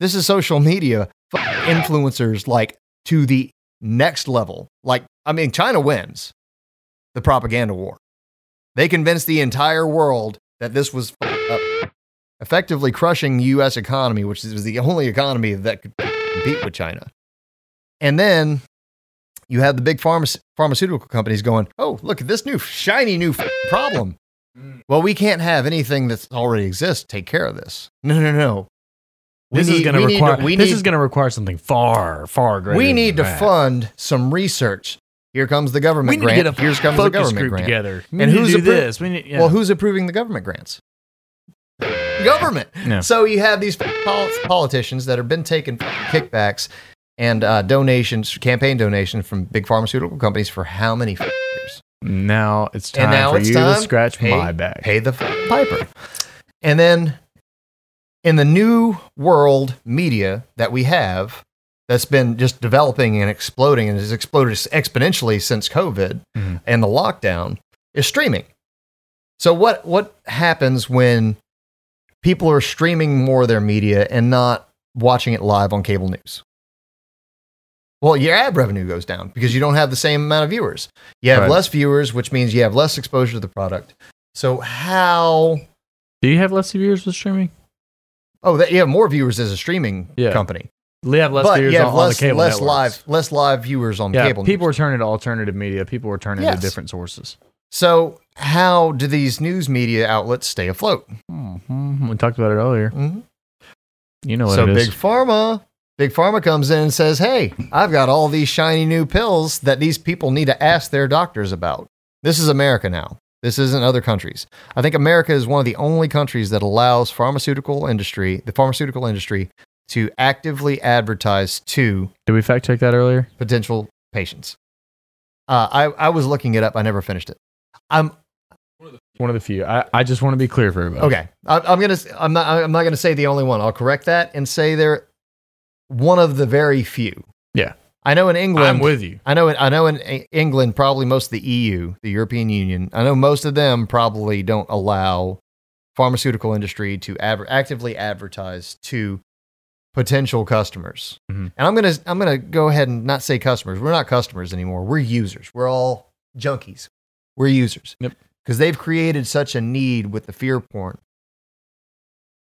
This is social media influencers like to the next level. Like I mean China wins the propaganda war. They convinced the entire world that this was up, effectively crushing the US economy, which was the only economy that could compete with China. And then you have the big pharma- pharmaceutical companies going, "Oh, look at this new shiny new problem." Mm. Well, we can't have anything that's already exists take care of this. No, no, no. We This is going to need require. we this need- is going to require something far, far greater. we need to that. fund some research. Here comes the government We need grant. to get a Here comes the government group grant. together. We And who's to appro- this? We need. Yeah. Well, who's approving the government grants? Government. Yeah. So you have these politicians that have been taking kickbacks and uh, donations, campaign donations from big pharmaceutical companies for how many years? now it's time and now for it's you time to scratch pay, my back. Pay the piper. And then in the new world media that we have, that's been just developing and exploding and has exploded exponentially since COVID Mhm. and the lockdown, is streaming. So what what happens when people are streaming more of their media and not watching it live on cable news? Well, your ad revenue goes down because you don't have the same amount of viewers. You have Right. less viewers, which means you have less exposure to the product. So how? Do you have less viewers with streaming? Oh, that you have more viewers as a streaming Yeah. company, We have less but viewers on, on less the cable less networks. live less live viewers on Yeah, cable. people news. are turning to alternative media. People are turning Yes. to different sources. So how do these news media outlets stay afloat? Mhm. We talked about it earlier. Mhm. You know what so it is. big pharma, big pharma comes in and says, "Hey, I've got all these shiny new pills that these people need to ask their doctors about." This is America now. This isn't other countries. I think America is one of the only countries that allows pharmaceutical industry, the pharmaceutical industry, to actively advertise to Did we fact check that earlier? potential patients. Uh, I, I was looking it up. I never finished it. I'm One of the few. I, I just want to be clear for everybody. okay. I, I'm gonna. I'm not. I'm not gonna say the only one. I'll correct that and say they're one of the very few. Yeah. I know in England. I'm with you. I know. I know in E- England, probably most of the EU, the European Union. I know most of them probably don't allow pharmaceutical industry to adver- actively advertise to potential customers. Mhm. And I'm gonna I'm gonna go ahead and not say customers. We're not customers anymore. We're users. We're all junkies. We're users. Yep. Because they've created such a need with the fear porn.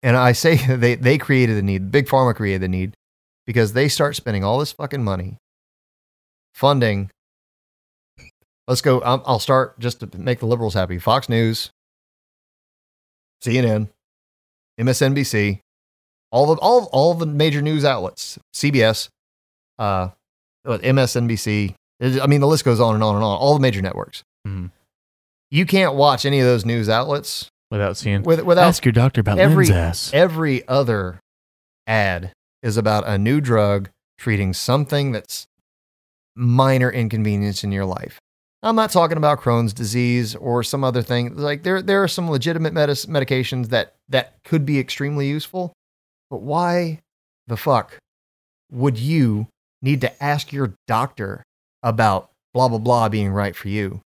And I say they they created the need. Big Pharma created the need because they start spending all this fucking money funding. Let's go. I'll, I'll start just to make the liberals happy. Fox News, CNN, MSNBC, All the all all the major news outlets, CBS, uh, MSNBC. I mean, the list goes on and on and on. All the major networks. Mhm. You can't watch any of those news outlets Without seeing. with, without Ask your doctor about every- ass. every other ad is about a new drug treating something that's minor inconvenience in your life. I'm not talking about Crohn's disease or some other thing. Like there, there are some legitimate medis- medications that that could be extremely useful, but why the fuck would you need to ask your doctor about blah blah blah being right for you?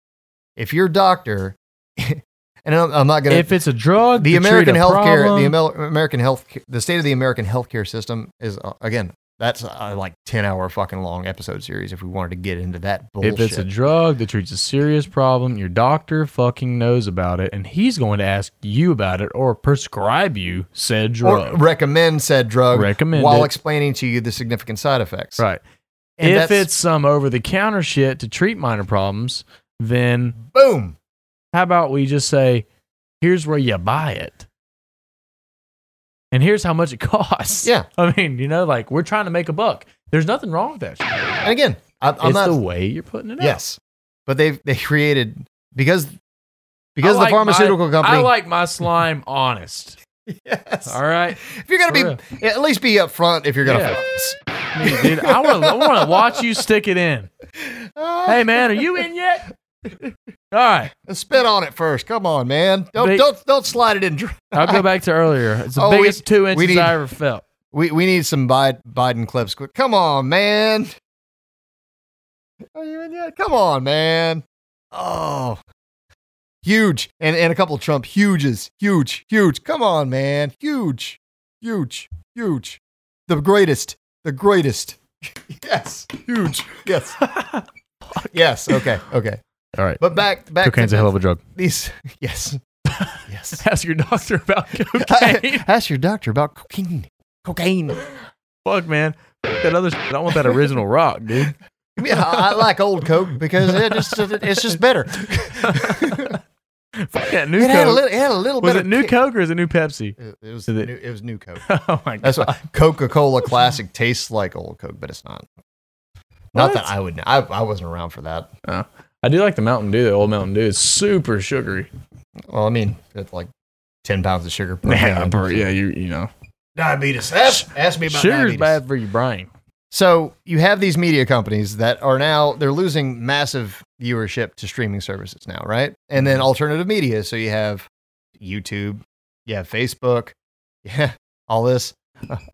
If your doctor, and I'm, not gonna if it's a drug, the to American healthcare, problem- the American health, the state of the American healthcare system is uh, again that's uh, like ten hour fucking long episode series. If we wanted to get into that bullshit, If it's a drug that treats a serious problem, your doctor fucking knows about it, and he's going to ask you about it or prescribe you said or drug. recommend said drug, Recommend while it. explaining to you the significant side effects. right. And if it's some over the counter shit to treat minor problems, then boom, how about we just say, here's where you buy it. And here's how much it costs. Yeah. I mean, you know, like we're trying to make a buck. There's nothing wrong with that and again, I, I'm it's not the way you're putting it out. yes, but they've they created because because I the pharmaceutical my- company. I like my slime honest. yes, All right. if you're gonna For be at least be upfront if you're gonna. Yeah. I mean, dude, I want to I want to watch you stick it in. Uh, hey man, are you in yet? All right. Spit on it first. Come on, man. Don't They- don't don't slide it in. dry. I'll go back to earlier. It's the Oh, we- biggest two inches need- I ever felt. We we need some Biden, Biden clips. Quick. Come on, man. Are you in yet? Come on, man. Oh, huge, and and a couple of Trump huges, huge, huge. Come on, man. Huge, huge, huge. The greatest, the greatest. yes, huge. Yes. yes. Okay. Okay. All right. But back back Cocaine's to a hell of a drug. these. Yes. Yes. Ask your doctor about cocaine. Ask your doctor about cocaine. Cocaine. Fuck, man. That other shit. I want that original rock, dude. Yeah, I, I like old Coke because it just it's just better. Fuck that new It had a Coke. little, it had a little was bit it new Coke or is it new Pepsi? It, it was it- new, it was new Coke. oh my god. That's why Coca Cola Classic tastes like old Coke, but it's not. Not that I would. know. I I wasn't around for that. Oh. I do like the Mountain Dew. The old Mountain Dew is super sugary. Well, I mean, it's like ten pounds of sugar. Per Yeah, pound. bro, yeah, you you know, diabetes. Ask, ask me about sugar's diabetes. bad for your brain. So you have these media companies that are now they're losing massive viewership to streaming services now, right? And then mm-hmm. alternative media. So you have YouTube, you have Facebook, yeah, all this.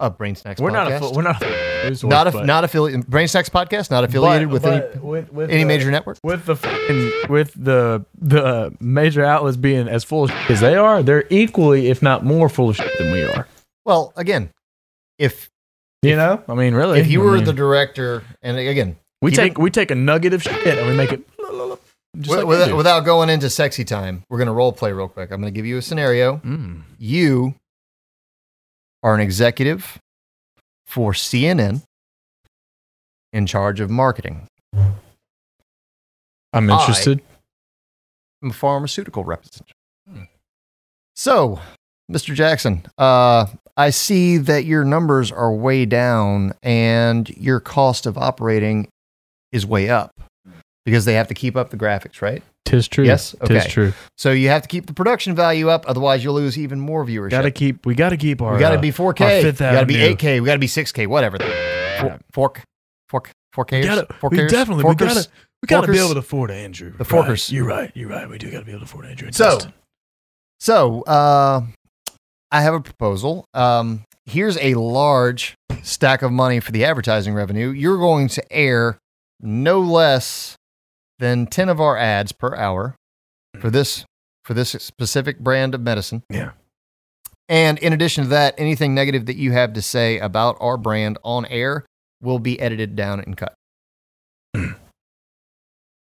Uh, Brain Snacks. We're not a podcast. we're not a news not a, not affiliated. Brain Snacks podcast not affiliated but- with but any with, with any the- major network. with the with the the major outlets being as full of shit as they are, they're equally, if not more, full of shit than we are. Well, again, if You know, I mean, really, if you I were mean, the director, and again, we take we take a nugget of shit and we make it just wi- like without, without going into sexy time, we're gonna role play real quick. I'm gonna give you a scenario. Mm. you are an executive for CNN in charge of marketing. I'm interested. I'm a pharmaceutical representative. So, Mr. Jackson, uh, I see that your numbers are way down and your cost of operating is way up because they have to keep up the graphics, right? Tis true. Yes? Okay. tis true. So you have to keep the production value up, otherwise you'll lose even more viewership. Got to keep. We got to keep our. we got to uh, be 4K. our We got to be 8K. We got to be 6K. Whatever. Fork, fork, fork, We forkers. gotta, we forkers, definitely. We gotta. We gotta be able to afford Andrew. The forkers. You're right. You're right. We do gotta be able to afford Andrew. and So- Dustin. So, uh, I have a proposal. Um, here's a large stack of money for the advertising revenue. You're going to air no less than 10 of our ads per hour hmm. for this for this specific brand of medicine. Yeah. And in addition to that, anything negative that you have to say about our brand on air will be edited down and cut. Hmm.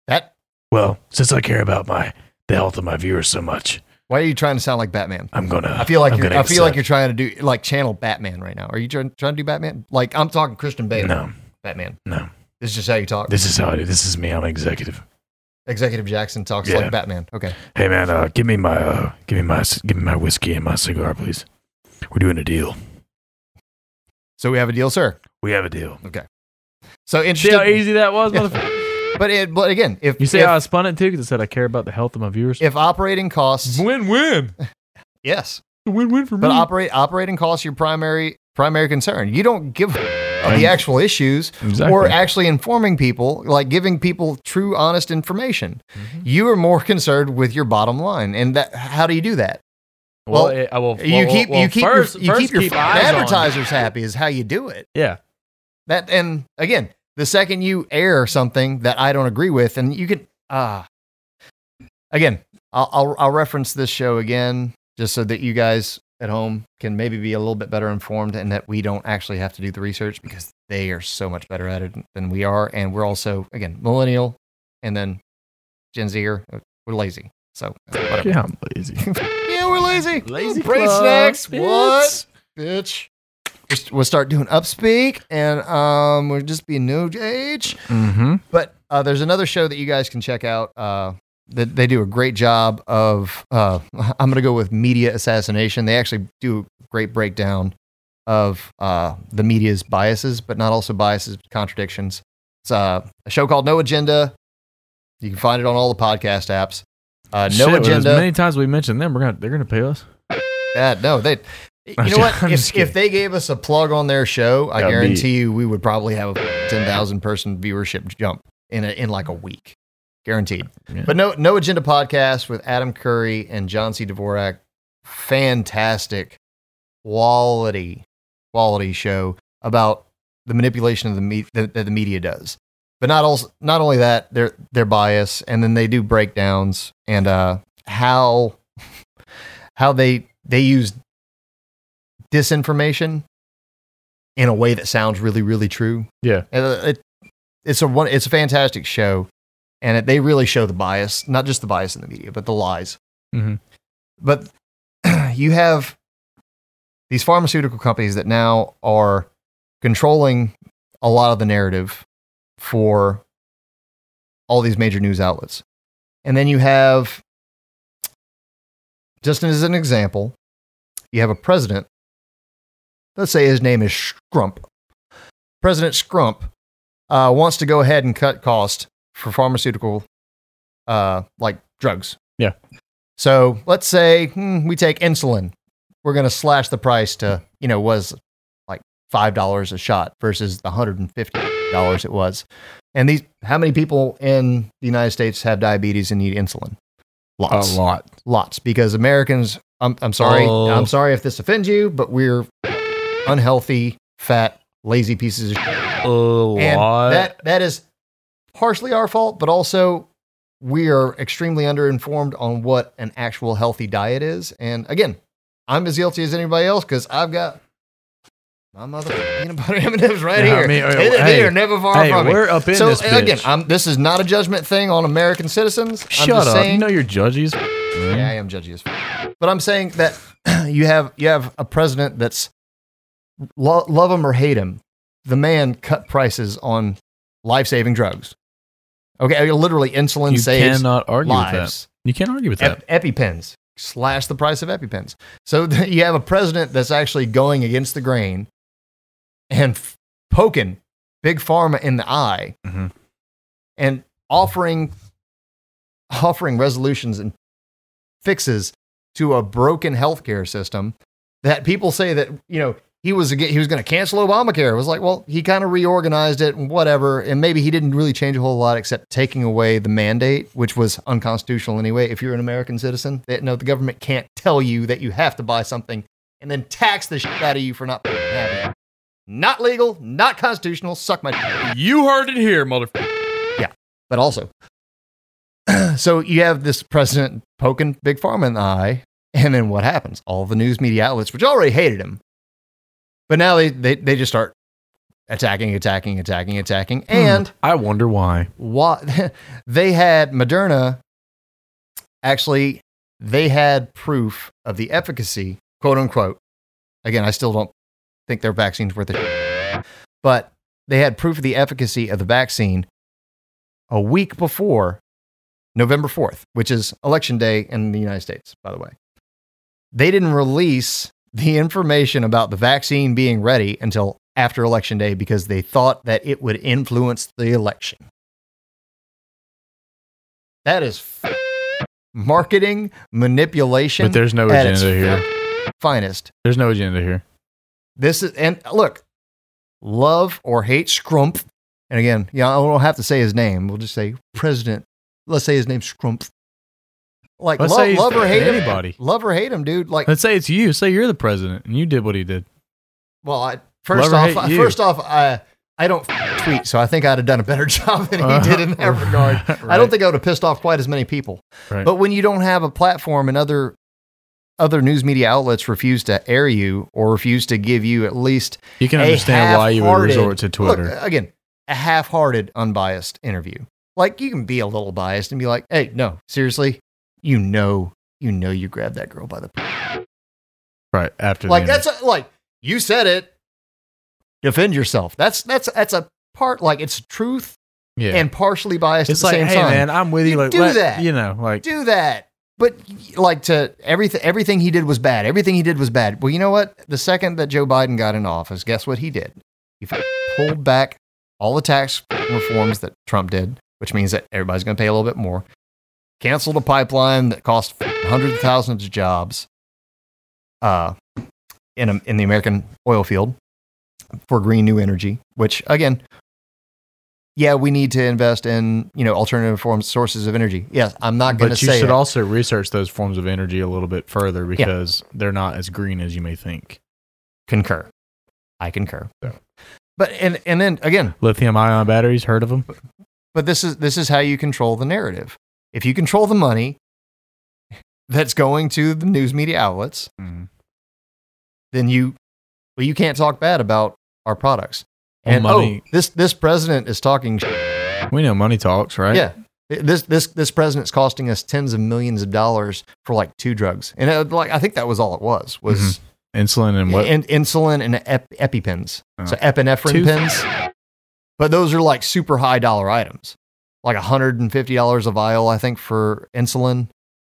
that Well, since I care about my the health of my viewers so much, why are you trying to sound like Batman? I'm gonna. I feel like I'm you're, I feel like you're trying to do like channel Batman right now. Are you trying, trying to do Batman? Like I'm talking Christian Bale. No, Batman. no. This is just how you talk. This is how I do. This is me. I'm executive. Executive Jackson talks Yeah. like Batman. Okay. Hey man, uh, give me my uh, give me my give me my whiskey and my cigar, please. We're doing a deal. So we have a deal, sir. We have a deal. Okay. So See interesting. how easy that was, motherfucker? But it, but again, if You see if, how I spun it too? Because it said I care about the health of my viewers. if operating costs, Win-win. yes, Win-win for me. but operate operating costs your primary primary concern. You don't give of the actual issues Exactly. or actually informing people, like giving people true, honest information. You are more concerned with your bottom line, and that how do you do that? well, well, it, I will, you well, keep well, you keep first, your, you first keep your keep eyes on- advertisers happy is how you do it. Yeah. That and again, the second you air something that I don't agree with, and you can ah, again, I'll, I'll I'll reference this show again just so that you guys at home can maybe be a little bit better informed, and that we don't actually have to do the research because they are so much better at it than we are, and we're also again millennial, and then Gen Zer, we're lazy, so whatever. Yeah, I'm lazy. Yeah, we're lazy. Lazy brain club, snacks. bitch. What, bitch? We'll start doing upspeak, and um, we'll just be new age. mm-hmm. But uh, there's another show that you guys can check out. Uh, that they do a great job of. Uh, I'm gonna go with media assassination. They actually do a great breakdown of uh, the media's biases, but not also biases, contradictions. It's uh, a show called No Agenda. You can find it on all the podcast apps. Uh, no Shit, agenda. As many times we mentioned them, we're gonna they're gonna pay us. Yeah, no, they. You I'm know what? If, if they gave us a plug on their show, I That'd be- guarantee you we would probably have a ten thousand person viewership jump in a, in like a week, guaranteed. Yeah. But no, no agenda podcast with Adam Curry and John C. Dvorak, fantastic, quality, quality show about the manipulation of the me- that, that the media does. But not also not only that, their their bias, and then they do breakdowns and uh, how how they they use disinformation in a way that sounds really really true. Yeah. And, uh, it, it's a one it's a fantastic show, and it, they really show the bias, not just the bias in the media, but the lies. Mhm. But you have these pharmaceutical companies that now are controlling a lot of the narrative for all these major news outlets. And then you have, just as an example, you have a president. Let's say his name is Scrump. President Scrump uh, wants to go ahead and cut cost for pharmaceutical, uh, like drugs. Yeah. So let's say hmm, we take insulin. We're going to slash the price to, you know, was like $5 a shot versus the $150 it was. And these, how many people in the United States have diabetes and need insulin? Lots A lot. lots because Americans. I'm, I'm sorry. Oh. I'm sorry if this offends you, but we're unhealthy, fat, lazy pieces of shit. A And lot. that that is partially our fault, but also we are extremely underinformed on what an actual healthy diet is. And again, I'm as guilty as anybody else because I've got my mother peanut butter M&Ms right Yeah, I here. mean, uh, hey, are never far hey, from me. we're up in so this and again. I'm, this is not a judgment thing on American citizens. I'm Shut up. Saying, you know you're judges. yeah, I am judgy as fuck. But I'm saying that you have you have a president that's lo- love him or hate him, the man cut prices on life saving drugs. Okay, literally insulin You saves cannot argue with that. lives. You can't argue with that. Ep- EpiPens slash the price of EpiPens. So you have a president that's actually going against the grain and f- poking big pharma in the eye Mhm. and offering offering resolutions and fixes to a broken healthcare system that people say that you know he was he was going to cancel Obamacare. It was like, well, he kind of reorganized it and whatever, and maybe he didn't really change a whole lot except taking away the mandate, which was unconstitutional anyway. If you're an American citizen, they, no, the government can't tell you that you have to buy something and then tax the shit out of you for not having it. Not legal, not constitutional. Suck my. You heard it here, motherfucker. Yeah, but also, so you have this president poking Big Pharma in the eye, and then what happens? All the news media outlets, which already hated him, but now they they, they just start attacking, attacking, attacking, attacking, hmm. and I wonder why. what they had Moderna actually they had proof of the efficacy, quote unquote. Again, I still don't think their vaccine's worth it, but they had proof of the efficacy of the vaccine a week before November 4th, which is election day in the United States, by the way. They didn't release the information about the vaccine being ready until after election day because they thought that it would influence the election. That is f- marketing manipulation But there's no agenda here. finest. There's no agenda here. This is and look, love or hate Scrumpf. And again, yeah, I don't have to say his name. We'll just say President. Let's say his name's Scrumpf. Like love, love or hate him, anybody. love or hate him, dude. Like, Let's say it's you. Say you're the president and you did what he did. well, I, first Love off, you. first off, I I don't tweet, so I think I'd have done a better job than he Uh, did in that regard. I don't think I would have pissed off quite as many people. Right. But when you don't have a platform and other other news media outlets refuse to air you or refuse to give you at least You can understand why you would resort to Twitter. Look, again, a half-hearted, unbiased interview. Like you can be a little biased and be like, "Hey, no, seriously, you know, you know, you grabbed that girl by the right after like that's a, like you said it. Defend yourself. That's that's that's a part like it's truth yeah. and partially biased it's at the like, same hey time. man, I'm with you. You Like, do let- that. You know, like do that. But like to everything, everything he did was bad. Everything he did was bad. Well, you know what? The second that Joe Biden got in office, guess what he did? He pulled back all the tax reforms that Trump did, which means that everybody's going to pay a little bit more. Canceled a pipeline that cost hundreds of thousands of jobs uh, in, a, in the American oil field for green new energy, which again, yeah, we need to invest in you know alternative forms sources of energy. Yes, I'm not going to say. but you should it. also research those forms of energy a little bit further because they're not as green as you may think. concur. I concur. But and and then again, Lithium ion batteries, heard of them? but this is this is how you control the narrative. If you control the money that's going to the news media outlets, then you well you can't talk bad about our products. Well, And money- oh, this this president is talking. We know money talks, right? Yeah, this this this president's costing us tens of millions of dollars for like two drugs, and it, like I think that was all it was was Mhm. Insulin and what? in, insulin and ep, EpiPens, Oh. so epinephrine Two- pens. But those are like super high dollar items, like hundred and fifty dollars a vial, I think, for insulin.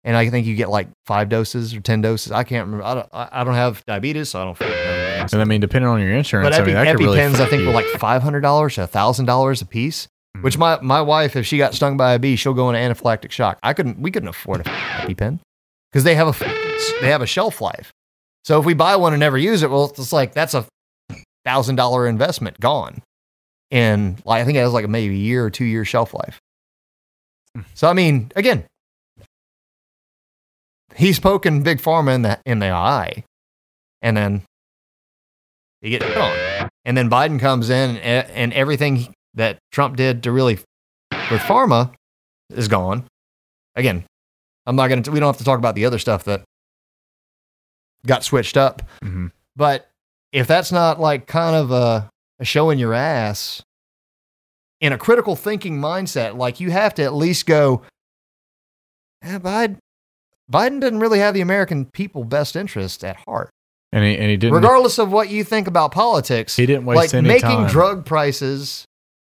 And I think you get like five doses or ten doses. I can't remember. I don't. I don't have diabetes, so I don't. know. and I mean, depending on your insurance, But I mean, that could really EpiPens, I think, were like five hundred dollars to thousand dollars a piece. Mhm. Which my, my wife, if she got stung by a bee, she'll go into anaphylactic shock. I couldn't. We couldn't afford a EpiPen because they have a they have a shelf life. So if we buy one and never use it, well, it's like that's a thousand dollar investment gone. And like I think it has like maybe a year or two year shelf life. So I mean, again, he's poking big pharma in the in the eye, and then he get hit on. And then Biden comes in, and, and everything that Trump did to really with pharma is gone. Again, I'm not going to. We don't have to talk about the other stuff that got switched up. Mhm. But if that's not like kind of a, a showing your ass in a critical thinking mindset, like you have to at least go, eh, Biden, Biden doesn't really have the American people best interest at heart. and he and he didn't. Regardless of what you think about politics, he didn't waste like any making time. drug prices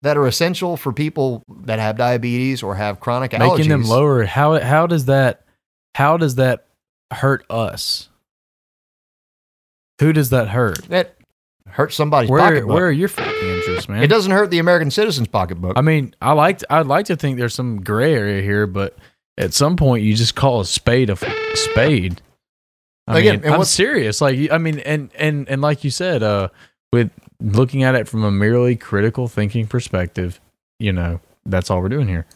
that are essential for people that have diabetes or have chronic allergies. making them lower. How how does that how does that hurt us? Who does that hurt? That hurts somebody's Where pocketbook. where are your fucking interests, man? it doesn't hurt the American citizen's pocketbook. I mean, I like I'd like to think there's some gray area here, but at some point you just call a spade a f- spade. I Again, mean, and I'm serious. Like, I mean, and and and like you said, uh, with looking at it from a merely critical thinking perspective, you know, that's all we're doing here.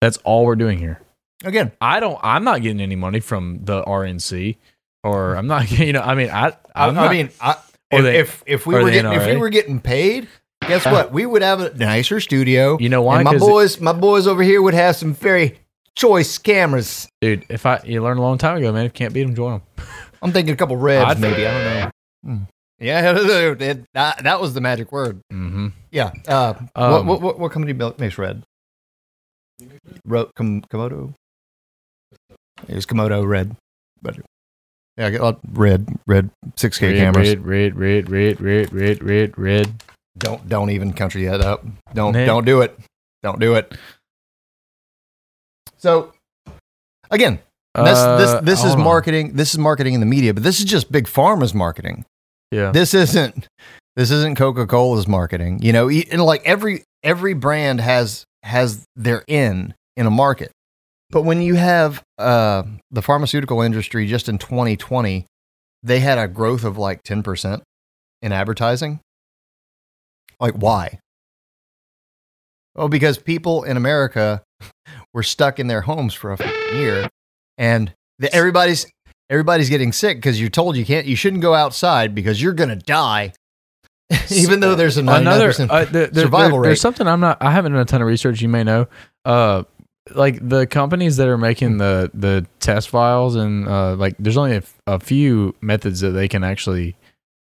That's all we're doing here. Again, I don't. I'm not getting any money from the RNC, or I'm not. You know, I mean, I. I, I'm I not- mean, I, if, the- if if we were getting, if we were getting paid, guess what? We would have a nicer studio. you know why? and my 'Cause it- boys, my boys over here would have some very choice cameras. dude. If I you learned a long time ago, man. If you can't beat them, join them. I'm thinking a couple reds, I'd- maybe. I don't know. Yeah, it- that, that was the magic word. Mm-hmm. Yeah. Uh, Um, what, what, what, what company makes red? Ro- Kom- Komodo? It was Komodo red. But yeah, I got red, red 6K cameras. red, red, red, red, red, red, red, red. Don't don't even country that up. Don't Nick. don't do it. Don't do it. So again, this Uh, this this is marketing. This is marketing in the media, but this is just big pharma's marketing. Yeah. This isn't This isn't Coca Cola's marketing. You know, and like every every brand has has their in in a market. But when you have uh, the pharmaceutical industry just in 2020, they had a growth of like 10% in advertising. Like, why? Oh, because people in America were stuck in their homes for a year, and the, everybody's everybody's getting sick because you're told you can't, you shouldn't go outside because you're gonna die. Even though there's a Another uh, there- there- survival there- rate. There's something I'm not. I haven't done a ton of research. You may know. Uh, like the companies that are making the the test files and uh, like there's only a, f- a few methods that they can actually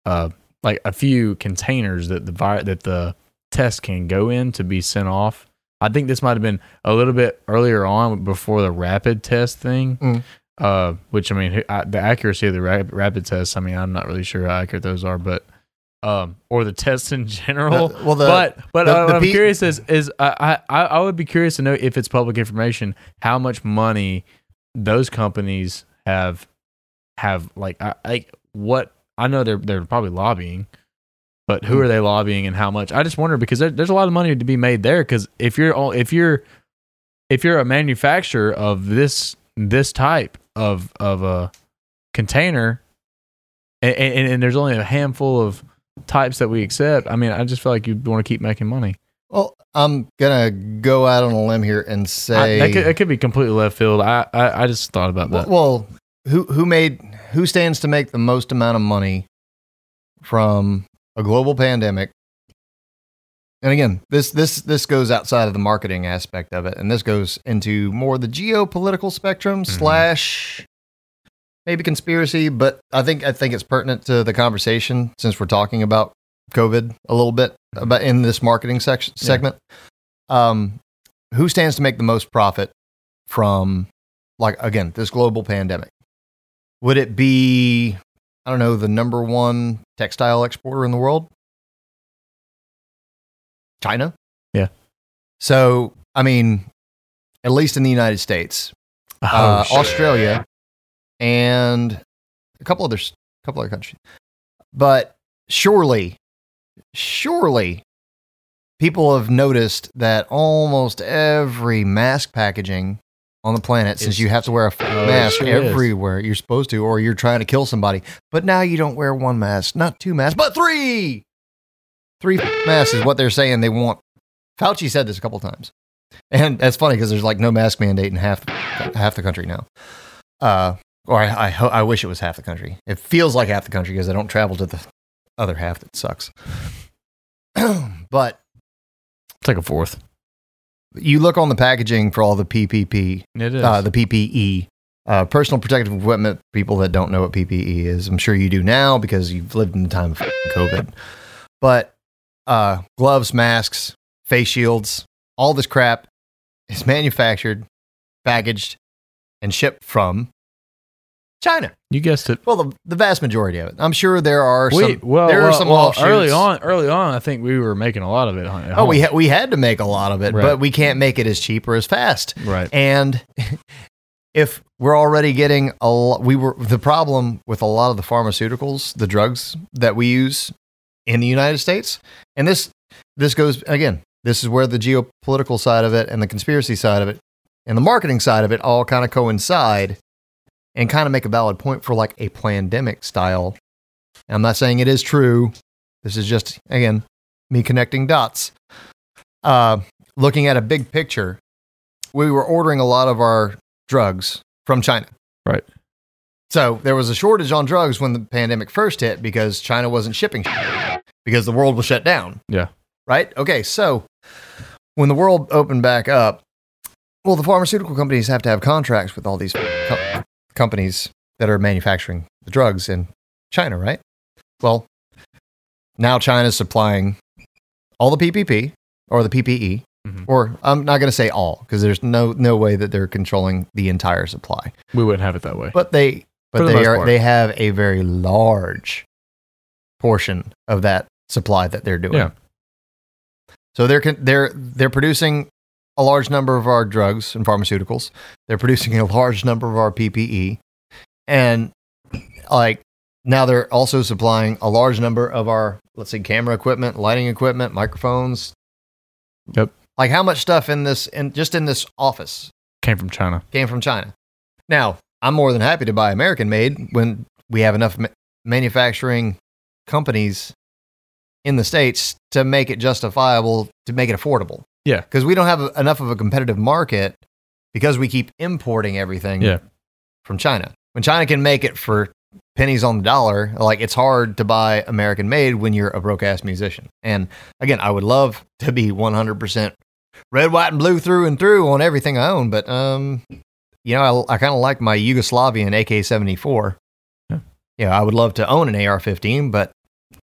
uh like a few containers that the vi- that the test can go in to be sent off. I think this might have been a little bit earlier on before the rapid test thing. Mm. Uh, which I mean, I, the accuracy of the ra- rapid tests. I mean, I'm not really sure how accurate those are, but um, or the tests in general. Well, the- but but the- what I'm P- curious is is I, I I would be curious to know if it's public information how much money those companies have have like I, like what I know they're they're probably lobbying, but who are they lobbying and how much? I just wonder because there, there's a lot of money to be made there. Because if you're all if you're if you're a manufacturer of this this type of of a container, and, and, and there's only a handful of types that we accept. I mean, I just feel like you want to keep making money. Well, I'm gonna go out on a limb here and I, say, that, could, that could be completely left field. I, I I just thought about that. well, who who made who stands to make the most amount of money from a global pandemic? And again, this this this goes outside of the marketing aspect of it, and this goes into more the geopolitical spectrum mm-hmm. slash maybe conspiracy. But I think I think it's pertinent to the conversation since we're talking about COVID a little bit about in this marketing section Yeah. segment. Um, who stands to make the most profit from like again this global pandemic? Would it be I don't know the number one textile exporter in the world? China. Yeah. So I mean, at least in the United States, uh. Australia, and a couple others, a couple other countries. But surely, surely, people have noticed that almost every mask packaging on the planet, since Is- you have to wear a Oh, mask sure is. everywhere, you're supposed to, or you're trying to kill somebody. But now you don't wear one mask, not two masks, but three. Three masks is what they're saying they want. Fauci said this a couple times. And that's funny because there's like no mask mandate in half half the country now. Uh, or I I, ho- I wish it was half the country. It feels like half the country because I don't travel to the other half that sucks. but It's like a fourth. you look on the packaging for all the PPP, It is. uh, the PPE, uh, personal protective equipment. People that don't know what PPE is, I'm sure you do now because you've lived in the time of COVID. But uh, gloves, masks, face shields, all this crap is manufactured, packaged, and shipped from China. you guessed it. Well, the, the vast majority of it. I'm sure there are We, some. well, there well, are some well, offshoots. early on. Early on, I think we were making a lot of it. Oh, we ha- we had to make a lot of it, Right. but we can't make it as cheap or as fast. right. And if we're already getting a lot, we were the problem with a lot of the pharmaceuticals, the drugs that we use in the United States, and this this goes again. This is where the geopolitical side of it and the conspiracy side of it and the marketing side of it all kind of coincide and kind of make a valid point for like a pandemic style. I'm not saying it is true. This is just again me connecting dots. Uh, looking at a big picture, we were ordering a lot of our drugs from China. Right. So there was a shortage on drugs when the pandemic first hit because China wasn't shipping because the world was shut down. Yeah. Right? Okay, so when the world opened back up, well, the pharmaceutical companies have to have contracts with all these companies that are manufacturing the drugs in China, right? Well, now China's supplying all the PPP or the PPE, Mhm. or I'm not going to say all because there's no no way that they're controlling the entire supply. We wouldn't have it that way. But they but the they are part. they have a very large portion of that supply that they're doing. Yeah. So they're they're they're producing a large number of our drugs and pharmaceuticals. They're producing a large number of our PPE, and like now they're also supplying a large number of our, let's say, camera equipment, lighting equipment, microphones. Yep. Like how much stuff in this, in just in this office Came from China. came from China. Now, I'm more than happy to buy American made when we have enough ma- manufacturing companies in the States to make it justifiable, to make it affordable. Yeah. Because we don't have enough of a competitive market because we keep importing everything Yeah. from China. When China can make it for pennies on the dollar, like it's hard to buy American made when you're a broke ass musician. And again, I would love to be 100% red, white, and blue through and through on everything I own, but um, you know, I, I kind of like my Yugoslavian AK 74. Yeah. Yeah, I would love to own an AR 15, but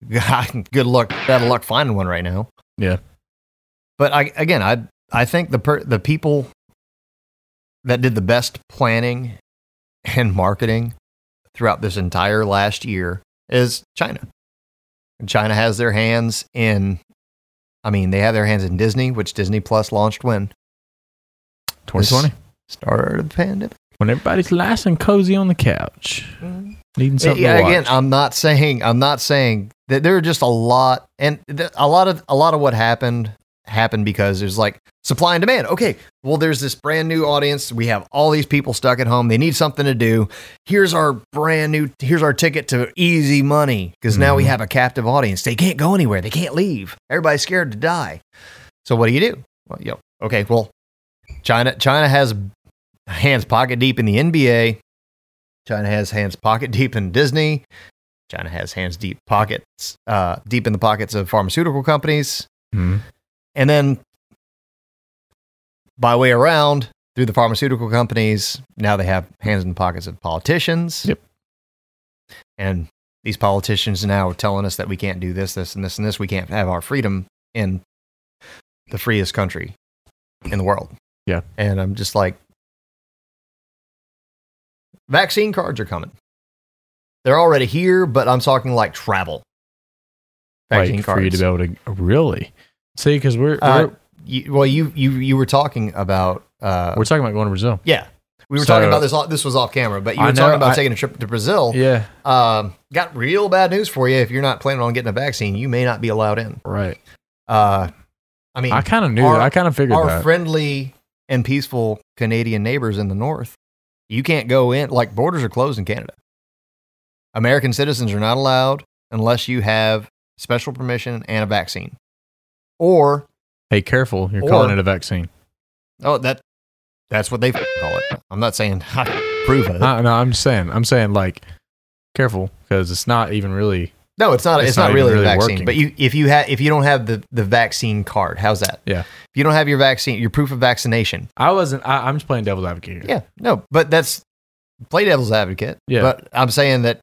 good luck, bad luck finding one right now. Yeah. But I, again, I, I think the, per, the people that did the best planning and marketing throughout this entire last year is China. And China has their hands in, I mean, they have their hands in Disney, which Disney Plus launched when? 2020. Start of the pandemic. When everybody's nice and cozy on the couch, mm-hmm. needing something yeah, to watch. again, I'm not saying I'm not saying that there are just a lot, and th- a lot of a lot of what happened happened because there's like supply and demand. Okay, well, there's this brand new audience. We have all these people stuck at home. They need something to do. Here's our brand new. Here's our ticket to easy money because now we Mhm. have a captive audience. They can't go anywhere. They can't leave. Everybody's scared to die. So what do you do? Well, you know, okay, well, China China has hands pocket deep in the NBA. China has hands pocket deep in Disney. China has hands deep pockets uh, deep in the pockets of pharmaceutical companies, Mhm. And then by way around through the pharmaceutical companies, now they have hands in the pockets of politicians. Yep. And these politicians now are telling us that we can't do this, this, and this, and this. We can't have our freedom in the freest country in the world. Yeah. And I'm just like, vaccine cards are coming. They're already here, but I'm talking like travel. Vaccine like for you to be able to really see because we're Uh, we're, you, well, you you you were talking about uh, we're talking about going to Brazil. yeah. We were So- talking about this. This was off camera, but you I were know, talking about I- taking a trip to Brazil. Yeah, Um, got real bad news for you. If you're not planning on getting a vaccine, you may not be allowed in. right. Uh, I mean, I kind of knew. our- that. I kind of figured our that. friendly and peaceful Canadian neighbors in the north, you can't go in. Like borders are closed in Canada. American citizens are not allowed unless you have special permission and a vaccine. Or hey, careful! You're Or- calling it a vaccine. oh, that that's what they call it. I'm not saying I prove it. Uh, no, I'm just saying. I'm saying like careful because it's not even really. no, it's not. It's, it's not, not really, even a vaccine. working. But you, if you have, if you don't have the the vaccine card, how's that? Yeah. If you don't have your vaccine, your proof of vaccination, I wasn't. I, I'm just playing devil's advocate here. Yeah, no, but that's play devil's advocate. Yeah. But I'm saying that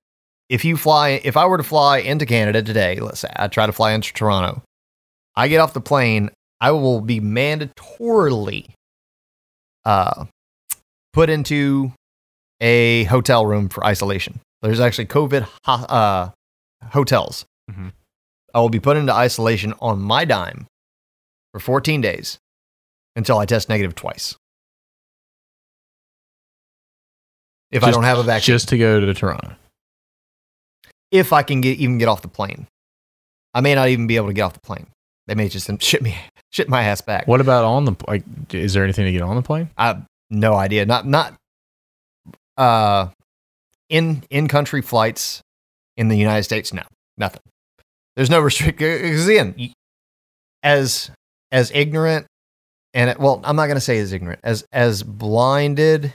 if you fly, if I were to fly into Canada today, let's say I try to fly into Toronto, I get off the plane, I will be mandatorily uh, put into a hotel room for isolation. There's actually COVID ho- uh, hotels. Mhm. I will be put into isolation on my dime for 14 days until I test negative twice. If I Just- don't have a vaccine, Just to go to Toronto. if I can get even get off the plane, I may not even be able to get off the plane. They may just ship me ship my ass back. What about on the like? Is there anything to get on the plane? I no idea. Not not uh in in country flights in the United States. No, nothing. There's no restrict because again, as as ignorant and it, well, I'm not going to say as ignorant as as blinded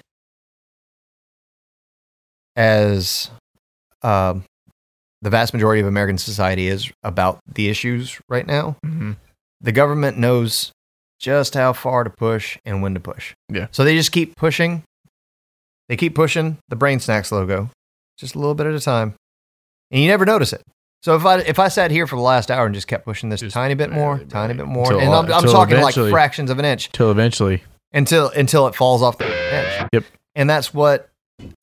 as um, the vast majority of American society is about the issues right now. Mm-hmm. The government knows just how far to push and when to push. Yeah. So they just keep pushing. They keep pushing the Brain Snacks logo, just a little bit at a time, and you never notice it. So if I if I sat here for the last hour and just kept pushing this Just tiny bit more, tiny bit more, and I'm, I'm talking like fractions of an inch Till eventually, until until it falls off the edge. Yep. And that's what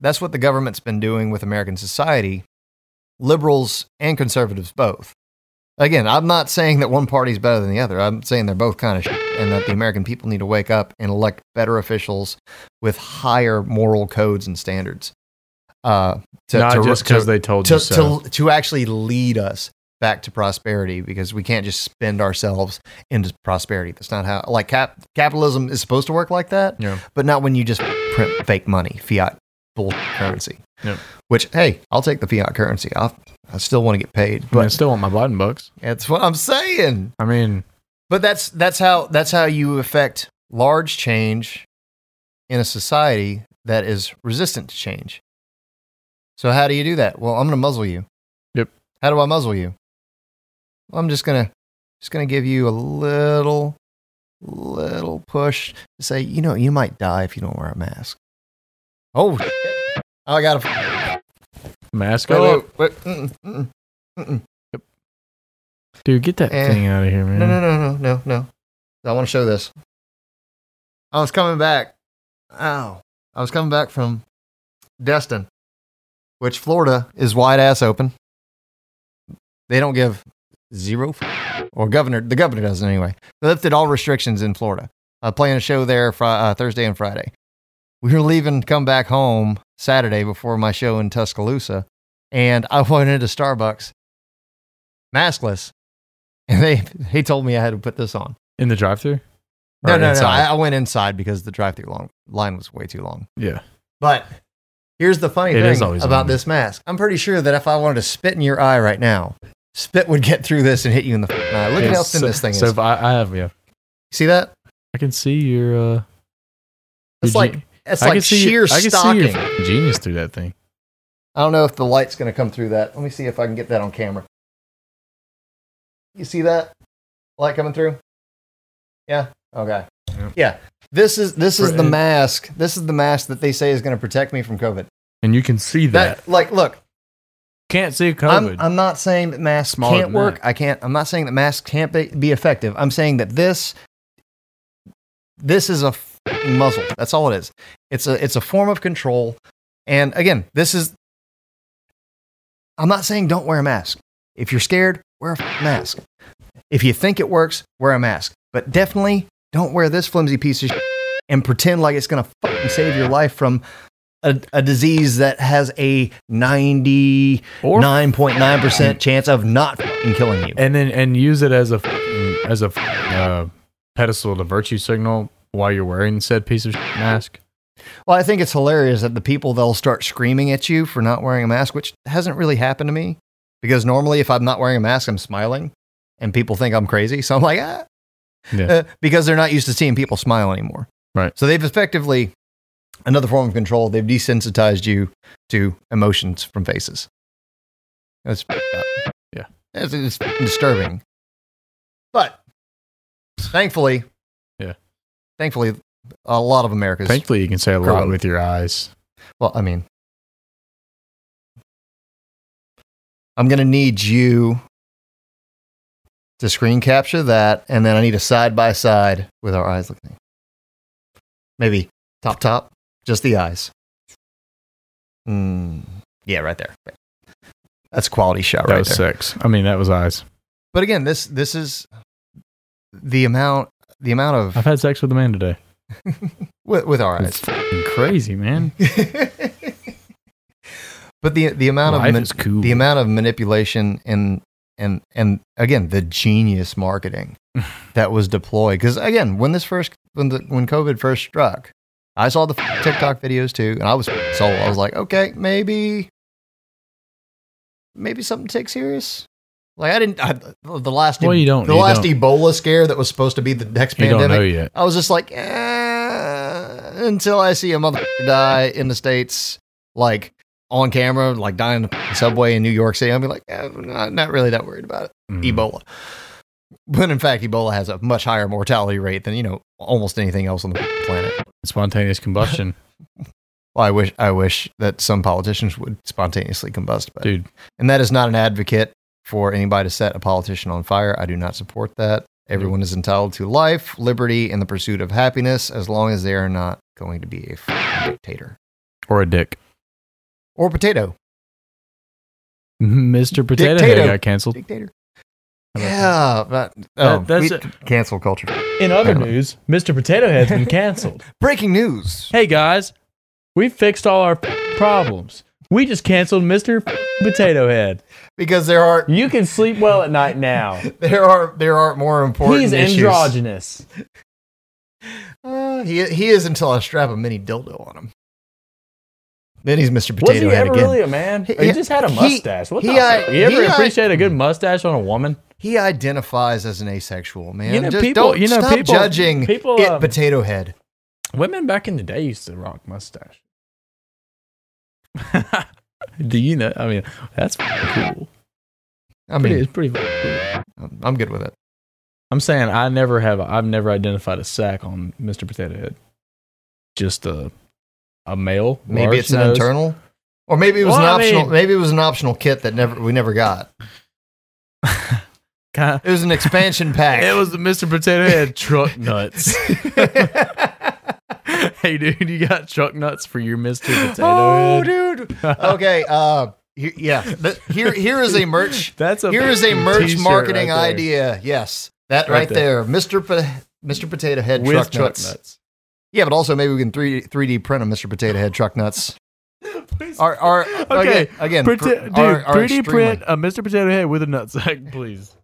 that's what the government's been doing with American society, liberals and conservatives both. Again, I'm not saying that one party's better than the other. I'm saying they're both kind of shit, and that the American people need to wake up and elect better officials with higher moral codes and standards. uh, to, Not to, just because they told to, you so. to, to actually lead us back to prosperity because we can't just spend ourselves into prosperity. That's not how like cap, capitalism is supposed to work like that, Yeah. but not when you just print fake money, fiat bull currency. Yep. Which hey, I'll take the fiat currency. I I still want to get paid, but I but still want my button bucks. that's what I'm saying. I mean, But that's that's how that's how you affect large change in a society that is resistant to change. So how do you do that? Well, I'm going to muzzle you. Yep. How do I muzzle you? Well, I'm just going to just going to give you a little little push to say, you know, you might die if you don't wear a mask. Oh, shit. I got to mask wait, wait, wait. Mm-mm, mm-mm, mm-mm. Dude, get that Eh. thing out of here, man. No, no, no, no, no, no. I want to show this. I was coming back. Ow. I was coming back from Destin, which Florida is wide ass open. They don't give zero, f- or governor, the governor doesn't anyway. They lifted all restrictions in Florida. I'm playing a show there fri- uh, Thursday and Friday. We were leaving to come back home Saturday before my show in Tuscaloosa, and I went into Starbucks maskless. And they he told me I had to put this on. In the drive-through? No, no, no. I, I went inside because the drive-through long, line was way too long. yeah. But here's the funny It thing about this mask. I'm pretty sure that if I wanted to spit in your eye right now, spit would get through this and hit you in the eye. Look at how thin so, this thing So is. if I, I have, yeah. See that? I can see your. uh It's like it's I like can see sheer I can stocking. see your genius through that thing. I don't know if the light's going to come through that. Let me see if I can get that on camera. You see that light coming through? Yeah. Okay. Yeah. Yeah. This is this is the mask. This is the mask that they say is going to protect me from COVID. And you can see that. That like look, Can't see I'm, COVID. I'm not saying that masks Smaller can't work. that. I can't. I'm not saying that masks can't be, be effective. I'm saying that this this is a muzzle. That's all it is. It's a it's a form of control. And again, this is. I'm not saying don't wear a mask. If you're scared, wear a mask. If you think it works, wear a mask. But definitely don't wear this flimsy piece of shit and pretend like it's gonna fucking save your life from a, a disease that has a 90 or nine point nine percent chance of not killing you. and then and use it as a as a uh, pedestal to virtue signal while you're wearing said piece of mask. Well, I think it's hilarious that the people they'll start screaming at you for not wearing a mask, which hasn't really happened to me because normally if I'm not wearing a mask, I'm smiling, and people think I'm crazy. So I'm like, ah, Yeah. Uh, because they're not used to seeing people smile anymore. Right. So they've effectively another form of control. They've desensitized you to emotions from faces. That's Yeah. it's, it's disturbing. But thankfully. Thankfully, a lot of America's Thankfully, you can say a lot with your eyes. well, I mean, I'm going to need you to screen capture that, and then I need a side by side with our eyes looking. Maybe top, top, just the eyes. Mm, yeah, right there. That's a quality shot That right was there. six. I mean, that was eyes. But again, this this is the amount the amount of I've had sex with a man today. with, with our eyes. It's crazy, man. but the the amount Life of cool. the amount of manipulation and and and again the genius marketing that was deployed because again when this first when the when covid first struck i saw the tiktok videos too and i was sold i was like okay maybe maybe something to take serious like i didn't I, the last Well, you don't- the you last don't. ebola scare that was supposed to be the next You pandemic. I was just like, eh, until I see a motherfucker die in the States, like on camera, like dying in the subway in New York City, be like, eh, not, not really that worried about it. Mhm. Ebola. But in fact, Ebola has a much higher mortality rate than, you know, almost anything else on the planet. Spontaneous combustion, Well, I wish, I wish that some politicians would spontaneously combust, but, dude. and that is not an advocate for anybody to set a politician on fire. I do not support that. Everyone is entitled to life, liberty, and the pursuit of happiness as long as they are not going to be a dictator Or a dick. or potato Mr. Potato Dictato. Head got canceled. dictator. Yeah, but oh, that's we- it. cancel culture. In other news, Mr. Potato Head's been canceled. Breaking news. hey guys, we fixed all our problems. We just canceled Mr. Potato Head. Because there are You can sleep well at night now. there are there are more important. He's issues. androgynous. Uh, he he is until I strap a mini dildo on him. Then he's Mr. Potato Was he Head ever again. really a man? He- he just had a he- mustache. What he- the I- fuck? You ever he- appreciate a good mustache on a woman? He identifies as an asexual man. You know, Just people- don't you know, stop people- judging people, it um, Potato Head. Women back in the day used to rock mustache. Do you know? I mean, that's cool. I mean, it's pretty cool. I'm good with it. I'm saying I never have. I've never identified a sack on Mr. Potato Head. Just a a male. Maybe it's an nose. internal, or maybe it was Well, an I optional. mean- maybe it was an optional kit that never we never got. It was an expansion pack. It was the Mr. Potato Head truck nuts. hey, dude, you got truck nuts for your Mr. Potato oh, Head? dude. Okay. Uh, he- yeah. th- Here, here is a merch. That's a Here is a merch t-shirt marketing right there. idea. Yes, that Right right, there. Mr. Po- Mr. Potato Head with truck, truck nuts. nuts. Yeah, but also maybe we can three three D print a Mr. Potato Head truck nuts. Please. Our, our, Okay, again, again Print- pr- dude, our- our 3D extremely- print a Mr. Potato Head with a nutsack, please.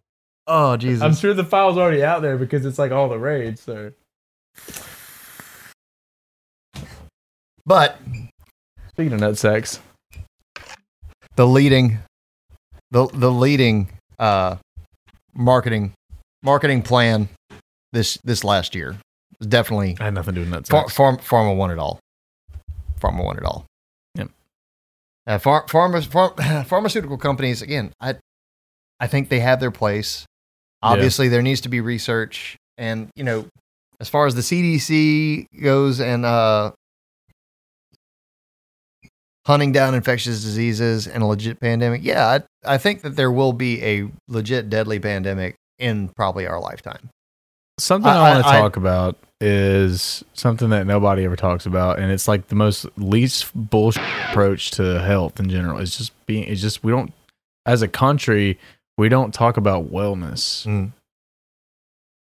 Oh Jesus! I'm sure the file's already out there because it's like all the rage. So But speaking of nutsacks, the leading, the the leading uh, marketing marketing plan this this last year was definitely I had nothing to do with Far, nutsacks. farm Pharma won it all. Pharma won it all. Yep. Uh, phar- pharma, phar- pharmaceutical companies again. I I think they have their place. Yeah. Obviously, there needs to be research, and you know, as far as the CDC goes, and uh, hunting down infectious diseases and a legit pandemic. Yeah, I, I think that there will be a legit deadly pandemic in probably our lifetime. Something I- I, want to I- I- talk about is something that nobody ever talks about, and it's like the most least bullshit approach to health in general. It's just being. It's just we don't, as a country, we don't talk about wellness. Mm.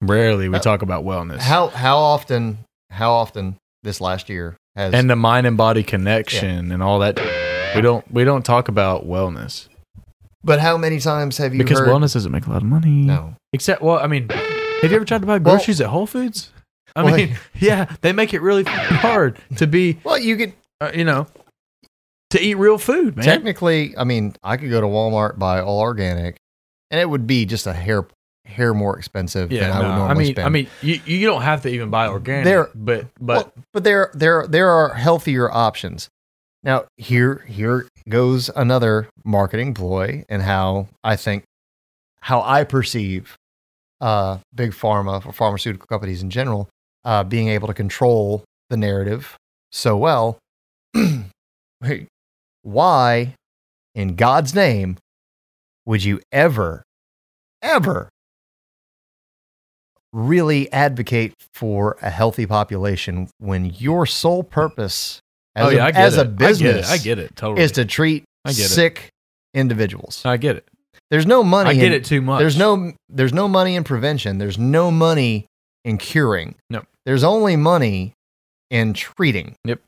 Rarely we Uh, talk about wellness. How how often how often this last year has and the mind and body connection and all that. We don't we don't talk about wellness But how many times have you because heard? wellness doesn't make a lot of money. no. Except, well, I mean, have you ever tried to buy Well- groceries at Whole Foods? I Well, mean, yeah, they make it really hard to be, Well, you could uh, you know, to eat real food, man. technically. I mean, I could go to Walmart buy all organic, and it would be just a hair hair more expensive yeah, than I would normally I mean, spend. I mean, you, you don't have to even buy organic, There- but but well, but there there there are healthier options. Now here here goes another marketing ploy, and how I think how I perceive uh, big pharma or pharmaceutical companies in general uh, being able to control the narrative so well. Hey, Why, in God's name, would you ever, ever really advocate for a healthy population when your sole purpose as, oh yeah, a, as a business I get it. I get it totally. is to treat get it. sick individuals? I get it. There's no money. I get in- it too much. There's no there's no money in prevention. There's no money in curing. No. There's only money in treating. Yep.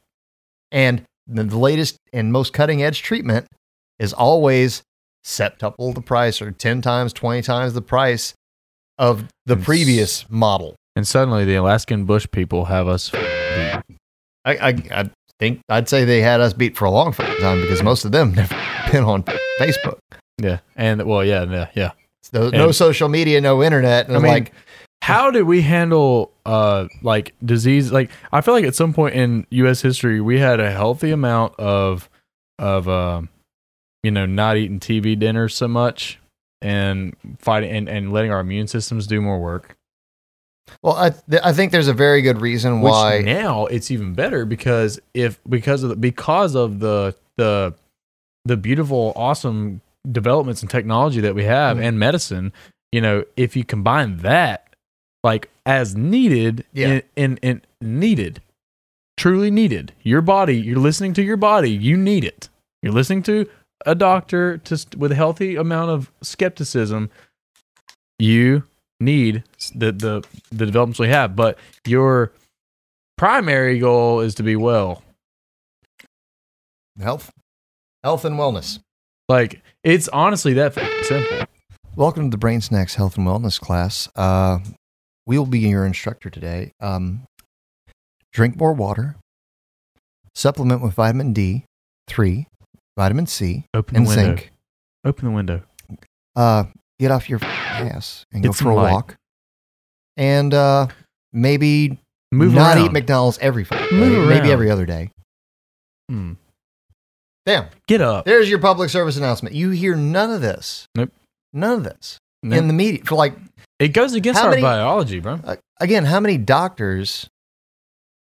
And the, the latest and most cutting edge treatment is always septuple the price or 10 times, 20 times the price of the It's- previous model. And suddenly the Alaskan bush people have us. I, I, I think I'd say they had us beat for a long time because most of them never been on Facebook. Yeah, and well, yeah, yeah, yeah. No, no social media, no internet. And I I'm mean, like, how did we handle uh like disease like i feel like at some point in us history we had a healthy amount of of um you know not eating tv dinners so much and fighting and, and letting our immune systems do more work well, I, th- I think there's a very good reason which why. now it's even better because if because of the, because of the the the beautiful awesome developments in technology that we have Mhm. and medicine you know if you combine that like as needed Yeah. in, in needed truly needed your body you're listening to your body you need it you're listening to a doctor to st- with a healthy amount of skepticism you need the the the developments we have but your primary goal is to be well health Health and wellness. Like it's honestly that simple. Welcome to the Brain Snacks Health and Wellness class. Uh, we will be your instructor today. Um, drink more water. Supplement with vitamin D, three, vitamin C, Open and the window. zinc. Open the window. Uh, get off your ass and go for some a light. walk. And uh, maybe Move not around. eat McDonald's every fucking Move day, around. maybe every other day. Hmm. Damn. Get up. There's your public service announcement. You hear none of this. Nope. None of this No. in the media. For like, It goes against How our many- biology, bro. again, how many doctors,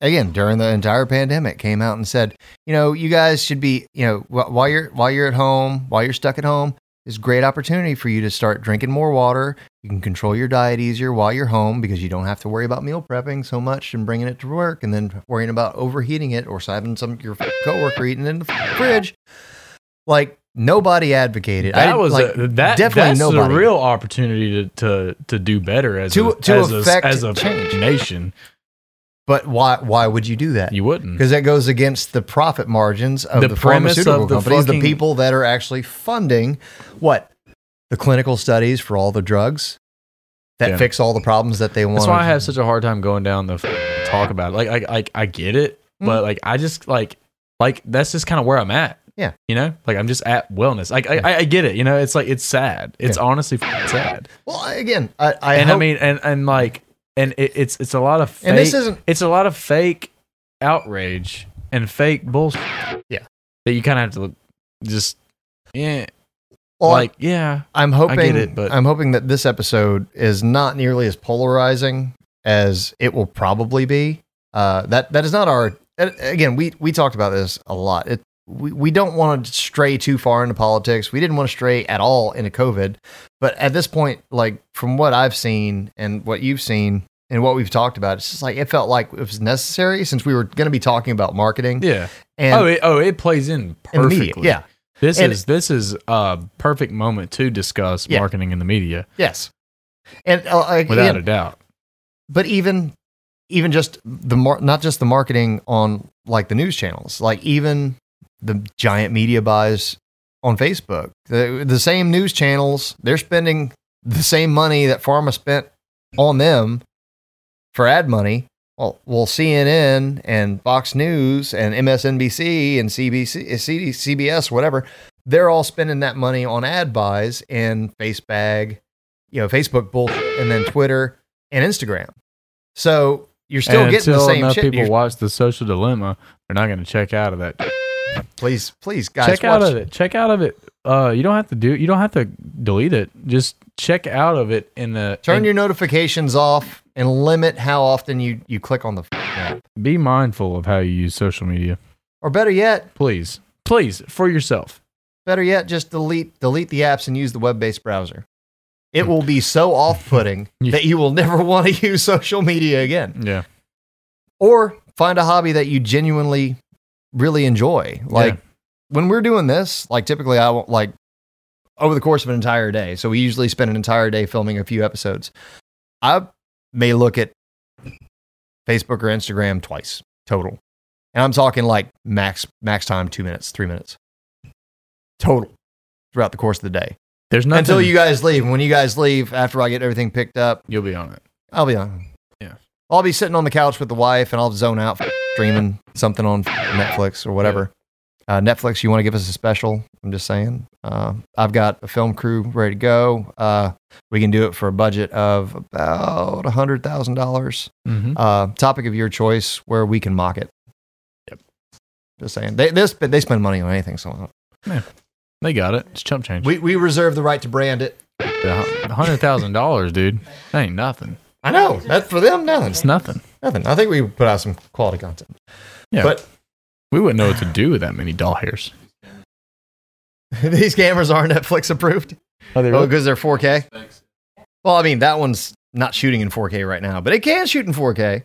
again, during the entire pandemic came out and said, you know, you guys should be, you know, wh- while you're, while you're at home, while you're stuck at home, is great opportunity for you to start drinking more water. You can control your diet easier while you're home because you don't have to worry about meal prepping so much and bringing it to work and then worrying about overheating it or having some your coworker eating it in the fridge. Like nobody advocated. That I- was like, a, that. definitely that's nobody. a real opportunity to to, to do better as To- a, to as affect a, as a change. nation. But why? Why would you do that? You wouldn't. because that goes against the profit margins of The the, pharmaceutical of the companies, fucking- the people that are actually funding what the clinical studies for all the drugs that Yeah. fix all the problems that they want. That's why I have such a hard time going down the f- talk about it. Like, I, I, I get it, mm. but like, I just like, like that's just kind of where I'm at. Yeah. you know, like I'm just at wellness. Like, I, I, I get it. You know, it's like it's sad. It's honestly f- sad. Well, again, I, I and I mean, and and like, and it, it's it's a lot of fake. and this isn't it's a lot of fake outrage and fake bullshit. Yeah. that you kind of have to look, just yeah, well, like yeah, I'm hoping it, but- I'm hoping that this episode is not nearly as polarizing as it will probably be. Uh, that that is not our. Again, we we talked about this a lot. It, we we don't want to stray too far into politics. We didn't want to stray at all into COVID. But at this point, like from what I've seen and what you've seen and what we've talked about, it's just like it felt like it was necessary since we were going to be talking about marketing. yeah. And oh, it, oh, it plays in perfectly. yeah, This And- is this is a perfect moment to discuss Yeah. marketing in the media, yes, and uh, again, without a doubt. but even even just the mar- not just the marketing on like the news channels like even the giant media buys on facebook the, the same news channels they're spending the same money that pharma spent on them for ad money well, well cnn and fox news and msnbc and cbc CD, cbs whatever they're all spending that money on ad buys and facebag you know facebook bullshit and then twitter and instagram so you're still and getting the same enough shit. people watch the social dilemma, they're not going to check out of that. Please, please, guys, check out of it. Check out of it. Uh, you don't have to do. You don't have to delete it. Just check out of it in the. Turn and your notifications off and limit how often you, you click on the f- app. Be mindful of how you use social media, Or better yet, please. Please, for yourself. better yet, just delete delete the apps and use the web based browser. It will be so off putting that you will never want to use social media again. Yeah. Or find a hobby that you genuinely really enjoy. Like Yeah. when we're doing this, like typically I won't like over the course of an entire day. So we usually spend an entire day filming a few episodes. I may look at Facebook or Instagram twice total. And I'm talking like max max time 2 minutes, 3 minutes. Total throughout the course of the day. There's nothing Until you guys leave. When you guys leave after I get everything picked up, You'll be on it. I'll be on. Yeah. I'll be sitting on the couch with the wife and I'll zone out streaming something on Netflix or whatever. Uh, Netflix, you want to give us a special? I'm just saying. Uh, I've got a film crew ready to go. Uh, we can do it for a budget of about a hundred thousand dollars. Mm-hmm. Uh, topic of your choice, where we can mock it. Yep. Just saying. They they, they spend money on anything, so They got it. It's chump change. we we reserve the right to brand it. A hundred thousand dollars, dude. That ain't nothing. I know that for them, nothing, It's nothing. Nothing. I think we put out some quality content. Yeah. But We wouldn't know what to do with that many doll hairs. these cameras are Netflix approved. Are they Oh, because they're 4K. Well, I mean that one's not shooting in 4K right now, but it can shoot in 4K.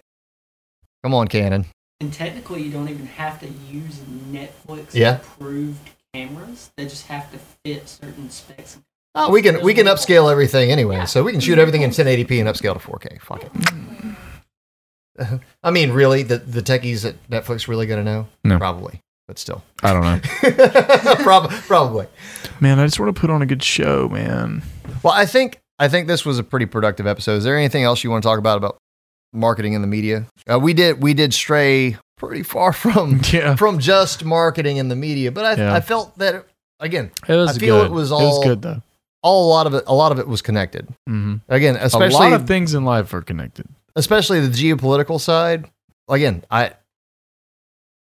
Come on, Canon. And technically, you don't even have to use Netflix Yeah. approved cameras. They just have to fit certain specs. Oh, we can we can upscale everything anyway, so we can shoot everything in 1080p and upscale to 4K. Fuck it. Mm. I mean, really, the the techies at Netflix really gonna know? No. Probably. but still, I don't know. Prob- probably. man, I just want to put on a good show, man. Well, I think I think this was a pretty productive episode. Is there anything else you want to talk about about marketing in the media? Uh, we did we did stray pretty far from Yeah. from just marketing in the media, but I, Yeah. I felt that again, It was I feel good. it was it all- was good though. all a lot of it a lot of it was connected. hmm Again, A lot of things in life are connected. Especially the geopolitical side. Again, I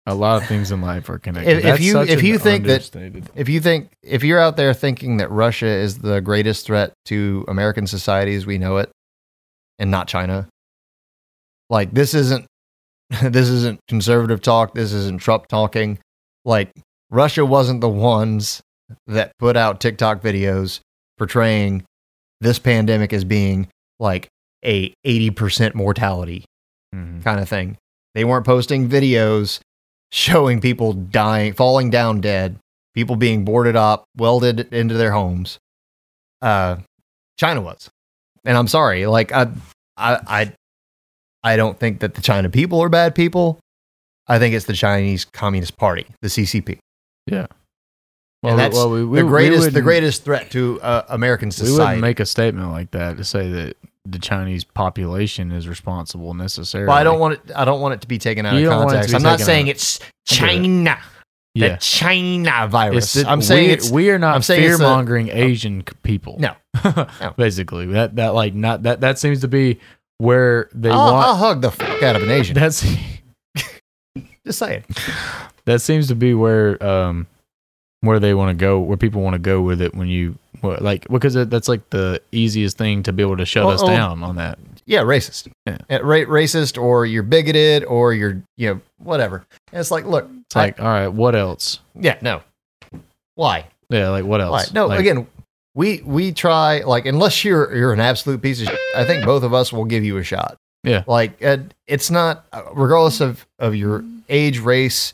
A lot of things in life are connected. If- if you- if you think that- if you think if you're out there thinking that Russia is the greatest threat to American society as we know it, and not China, like this isn't this isn't conservative talk. This isn't Trump talking. Like Russia wasn't the ones that put out TikTok videos portraying this pandemic as being like a 80% mortality Mhm. kind of thing. They weren't posting videos showing people dying, falling down dead, people being boarded up, welded into their homes. Uh, China was, and I'm sorry, like I, I, I, I don't think that the China people are bad people. I think it's the Chinese Communist Party, the CCP, Yeah. Well, and that's well, we- we- the greatest, the greatest threat to uh, American society. We wouldn't make a statement like that to say that the Chinese population is responsible necessarily. well, I don't want it. I don't want it to be taken out You of don't want it to context. I'm not saying out. it's. China, Yeah, the China virus. The- I'm saying we, we are not I'm fear mongering Asian c- people. No. No. basically that that like not that that seems to be where they I'll, want. I'll hug the fuck out of an Asian. That's Just saying. that seems to be where um where they want to go, where people want to go with it when you what, like because it- that's like the easiest thing to be able to shut Well, us oh, down on that. Yeah, racist. Yeah. Ra- racist, or you're bigoted, or you're you know whatever. And it's like, look, It's like, all right, what else? yeah, no. Why? Yeah, like what else? Why? No. Like, again, we we try like unless you're you're an absolute piece of. Shit, I think both of us will give you a shot. Yeah. Like uh, it's not uh, regardless of of your age, race,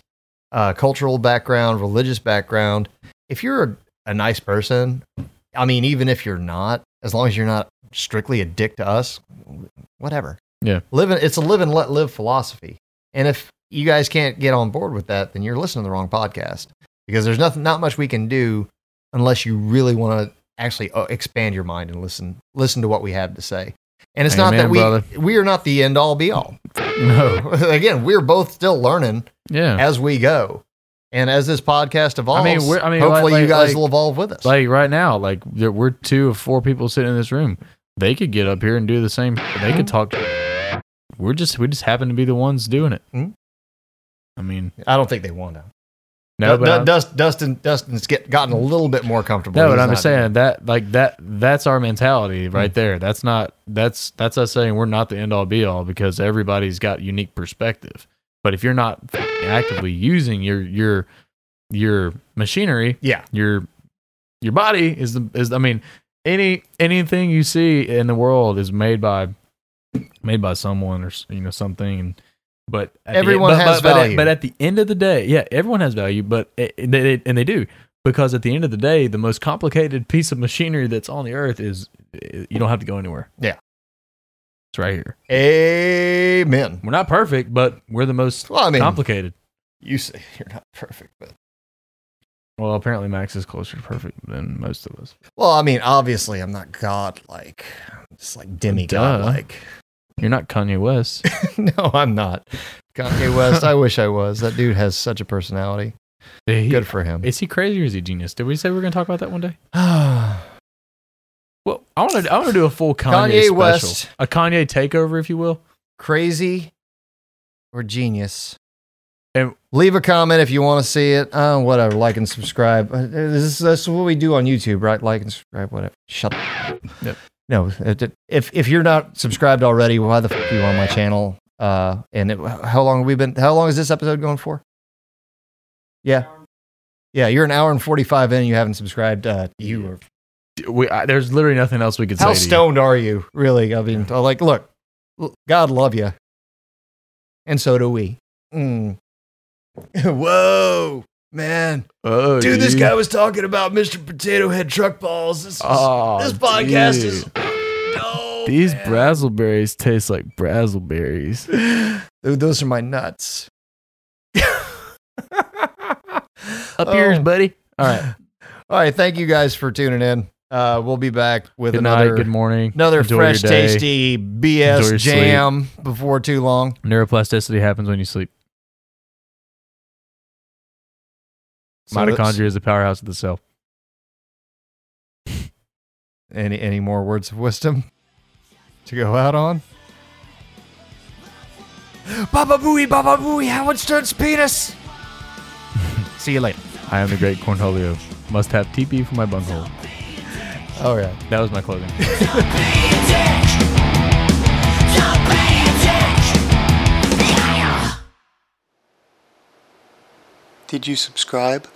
uh, cultural background, religious background. If you're a, a nice person, I mean, even if you're not, as long as you're not strictly a dick to us, whatever. Yeah. Live in, it's a live and let live philosophy. And if you guys can't get on board with that, then you're listening to the wrong podcast because there's nothing, not much we can do unless you really want to actually uh, expand your mind and listen, listen to what we have to say. And it's not that we, brother. we are not the end all be all. no, Again, we're both still learning yeah. as we go. And as this podcast evolves, we're- I mean, hopefully like- you guys like- will evolve with us. Like right now, like there, we're two of four people sitting in this room. They could get up here and do the same. They could talk. We're just we just happen to be the ones doing it. Mhm. I mean, I don't think they want to. no, but Dust, Dustin, Dustin's get, gotten a little bit more comfortable. no, but I'm just saying that like that that's our mentality right there. That's not that's that's us saying we're not the end all be all because everybody's got unique perspective. But if you're not actively using your your your machinery, Yeah. your your body is the is I mean any anything you see in the world is made by made by someone or you know something. But at the- Everyone but- has but, but at- value. But at the end of the day, yeah, everyone has value. But it, and they, and they do because at the end of the day, the most complicated piece of machinery that's on the earth is you don't have to go anywhere. Yeah. It's right here. Amen. We're not perfect, but we're the most Well, I mean, complicated. you say you're not perfect, but Well, apparently Max is closer to perfect than most of us. well, I mean, obviously, I'm not God like, just like demigod like. You're not Kanye West. no, I'm not. Kanye West. I wish I was. That dude has such a personality. He- Good for him. Is he crazy or is he genius? Did we say we are going to talk about that one day? Well, I want to. I want to do a full Kanye, Kanye special, West. a Kanye takeover, if you will. Crazy or genius? And- leave a comment if you want to see it. Uh, whatever. Like and subscribe. Uh, This is, this is what we do on YouTube, right? Like and subscribe. Whatever. Shut up. Yep. No, if if you're not subscribed already, why the fuck are you on my channel? Uh, and it, how long have we been? How long is this episode going for? Yeah, yeah. You're an hour and forty five in. and You haven't subscribed. Uh, you are. We, I, there's literally nothing else we could How say. you. stoned are you? Really? I mean, like, look, God love you, and so do we. Mm. Whoa, man, Oh, dude, this guy was talking about Mr. Potato Head truck balls. This, is- Oh, this podcast dude. is. These man. brazzleberries taste like brazzleberries. Dude, those are my nuts. Up Oh. yours, buddy. All right. All right, thank you guys for tuning in. Uh, we'll be back with Good another night. Good morning. another Enjoy fresh, tasty BS jam before too long. Neuroplasticity happens when you sleep. So Mitochondria is the powerhouse of the cell. Any any more words of wisdom to go out on? Baba Booey, Baba Booey, How Howard Stern's penis. See you later. I am the great Cornholio. Must have TP for my bunghole. Oh, All right. That was my clothing. Did you subscribe?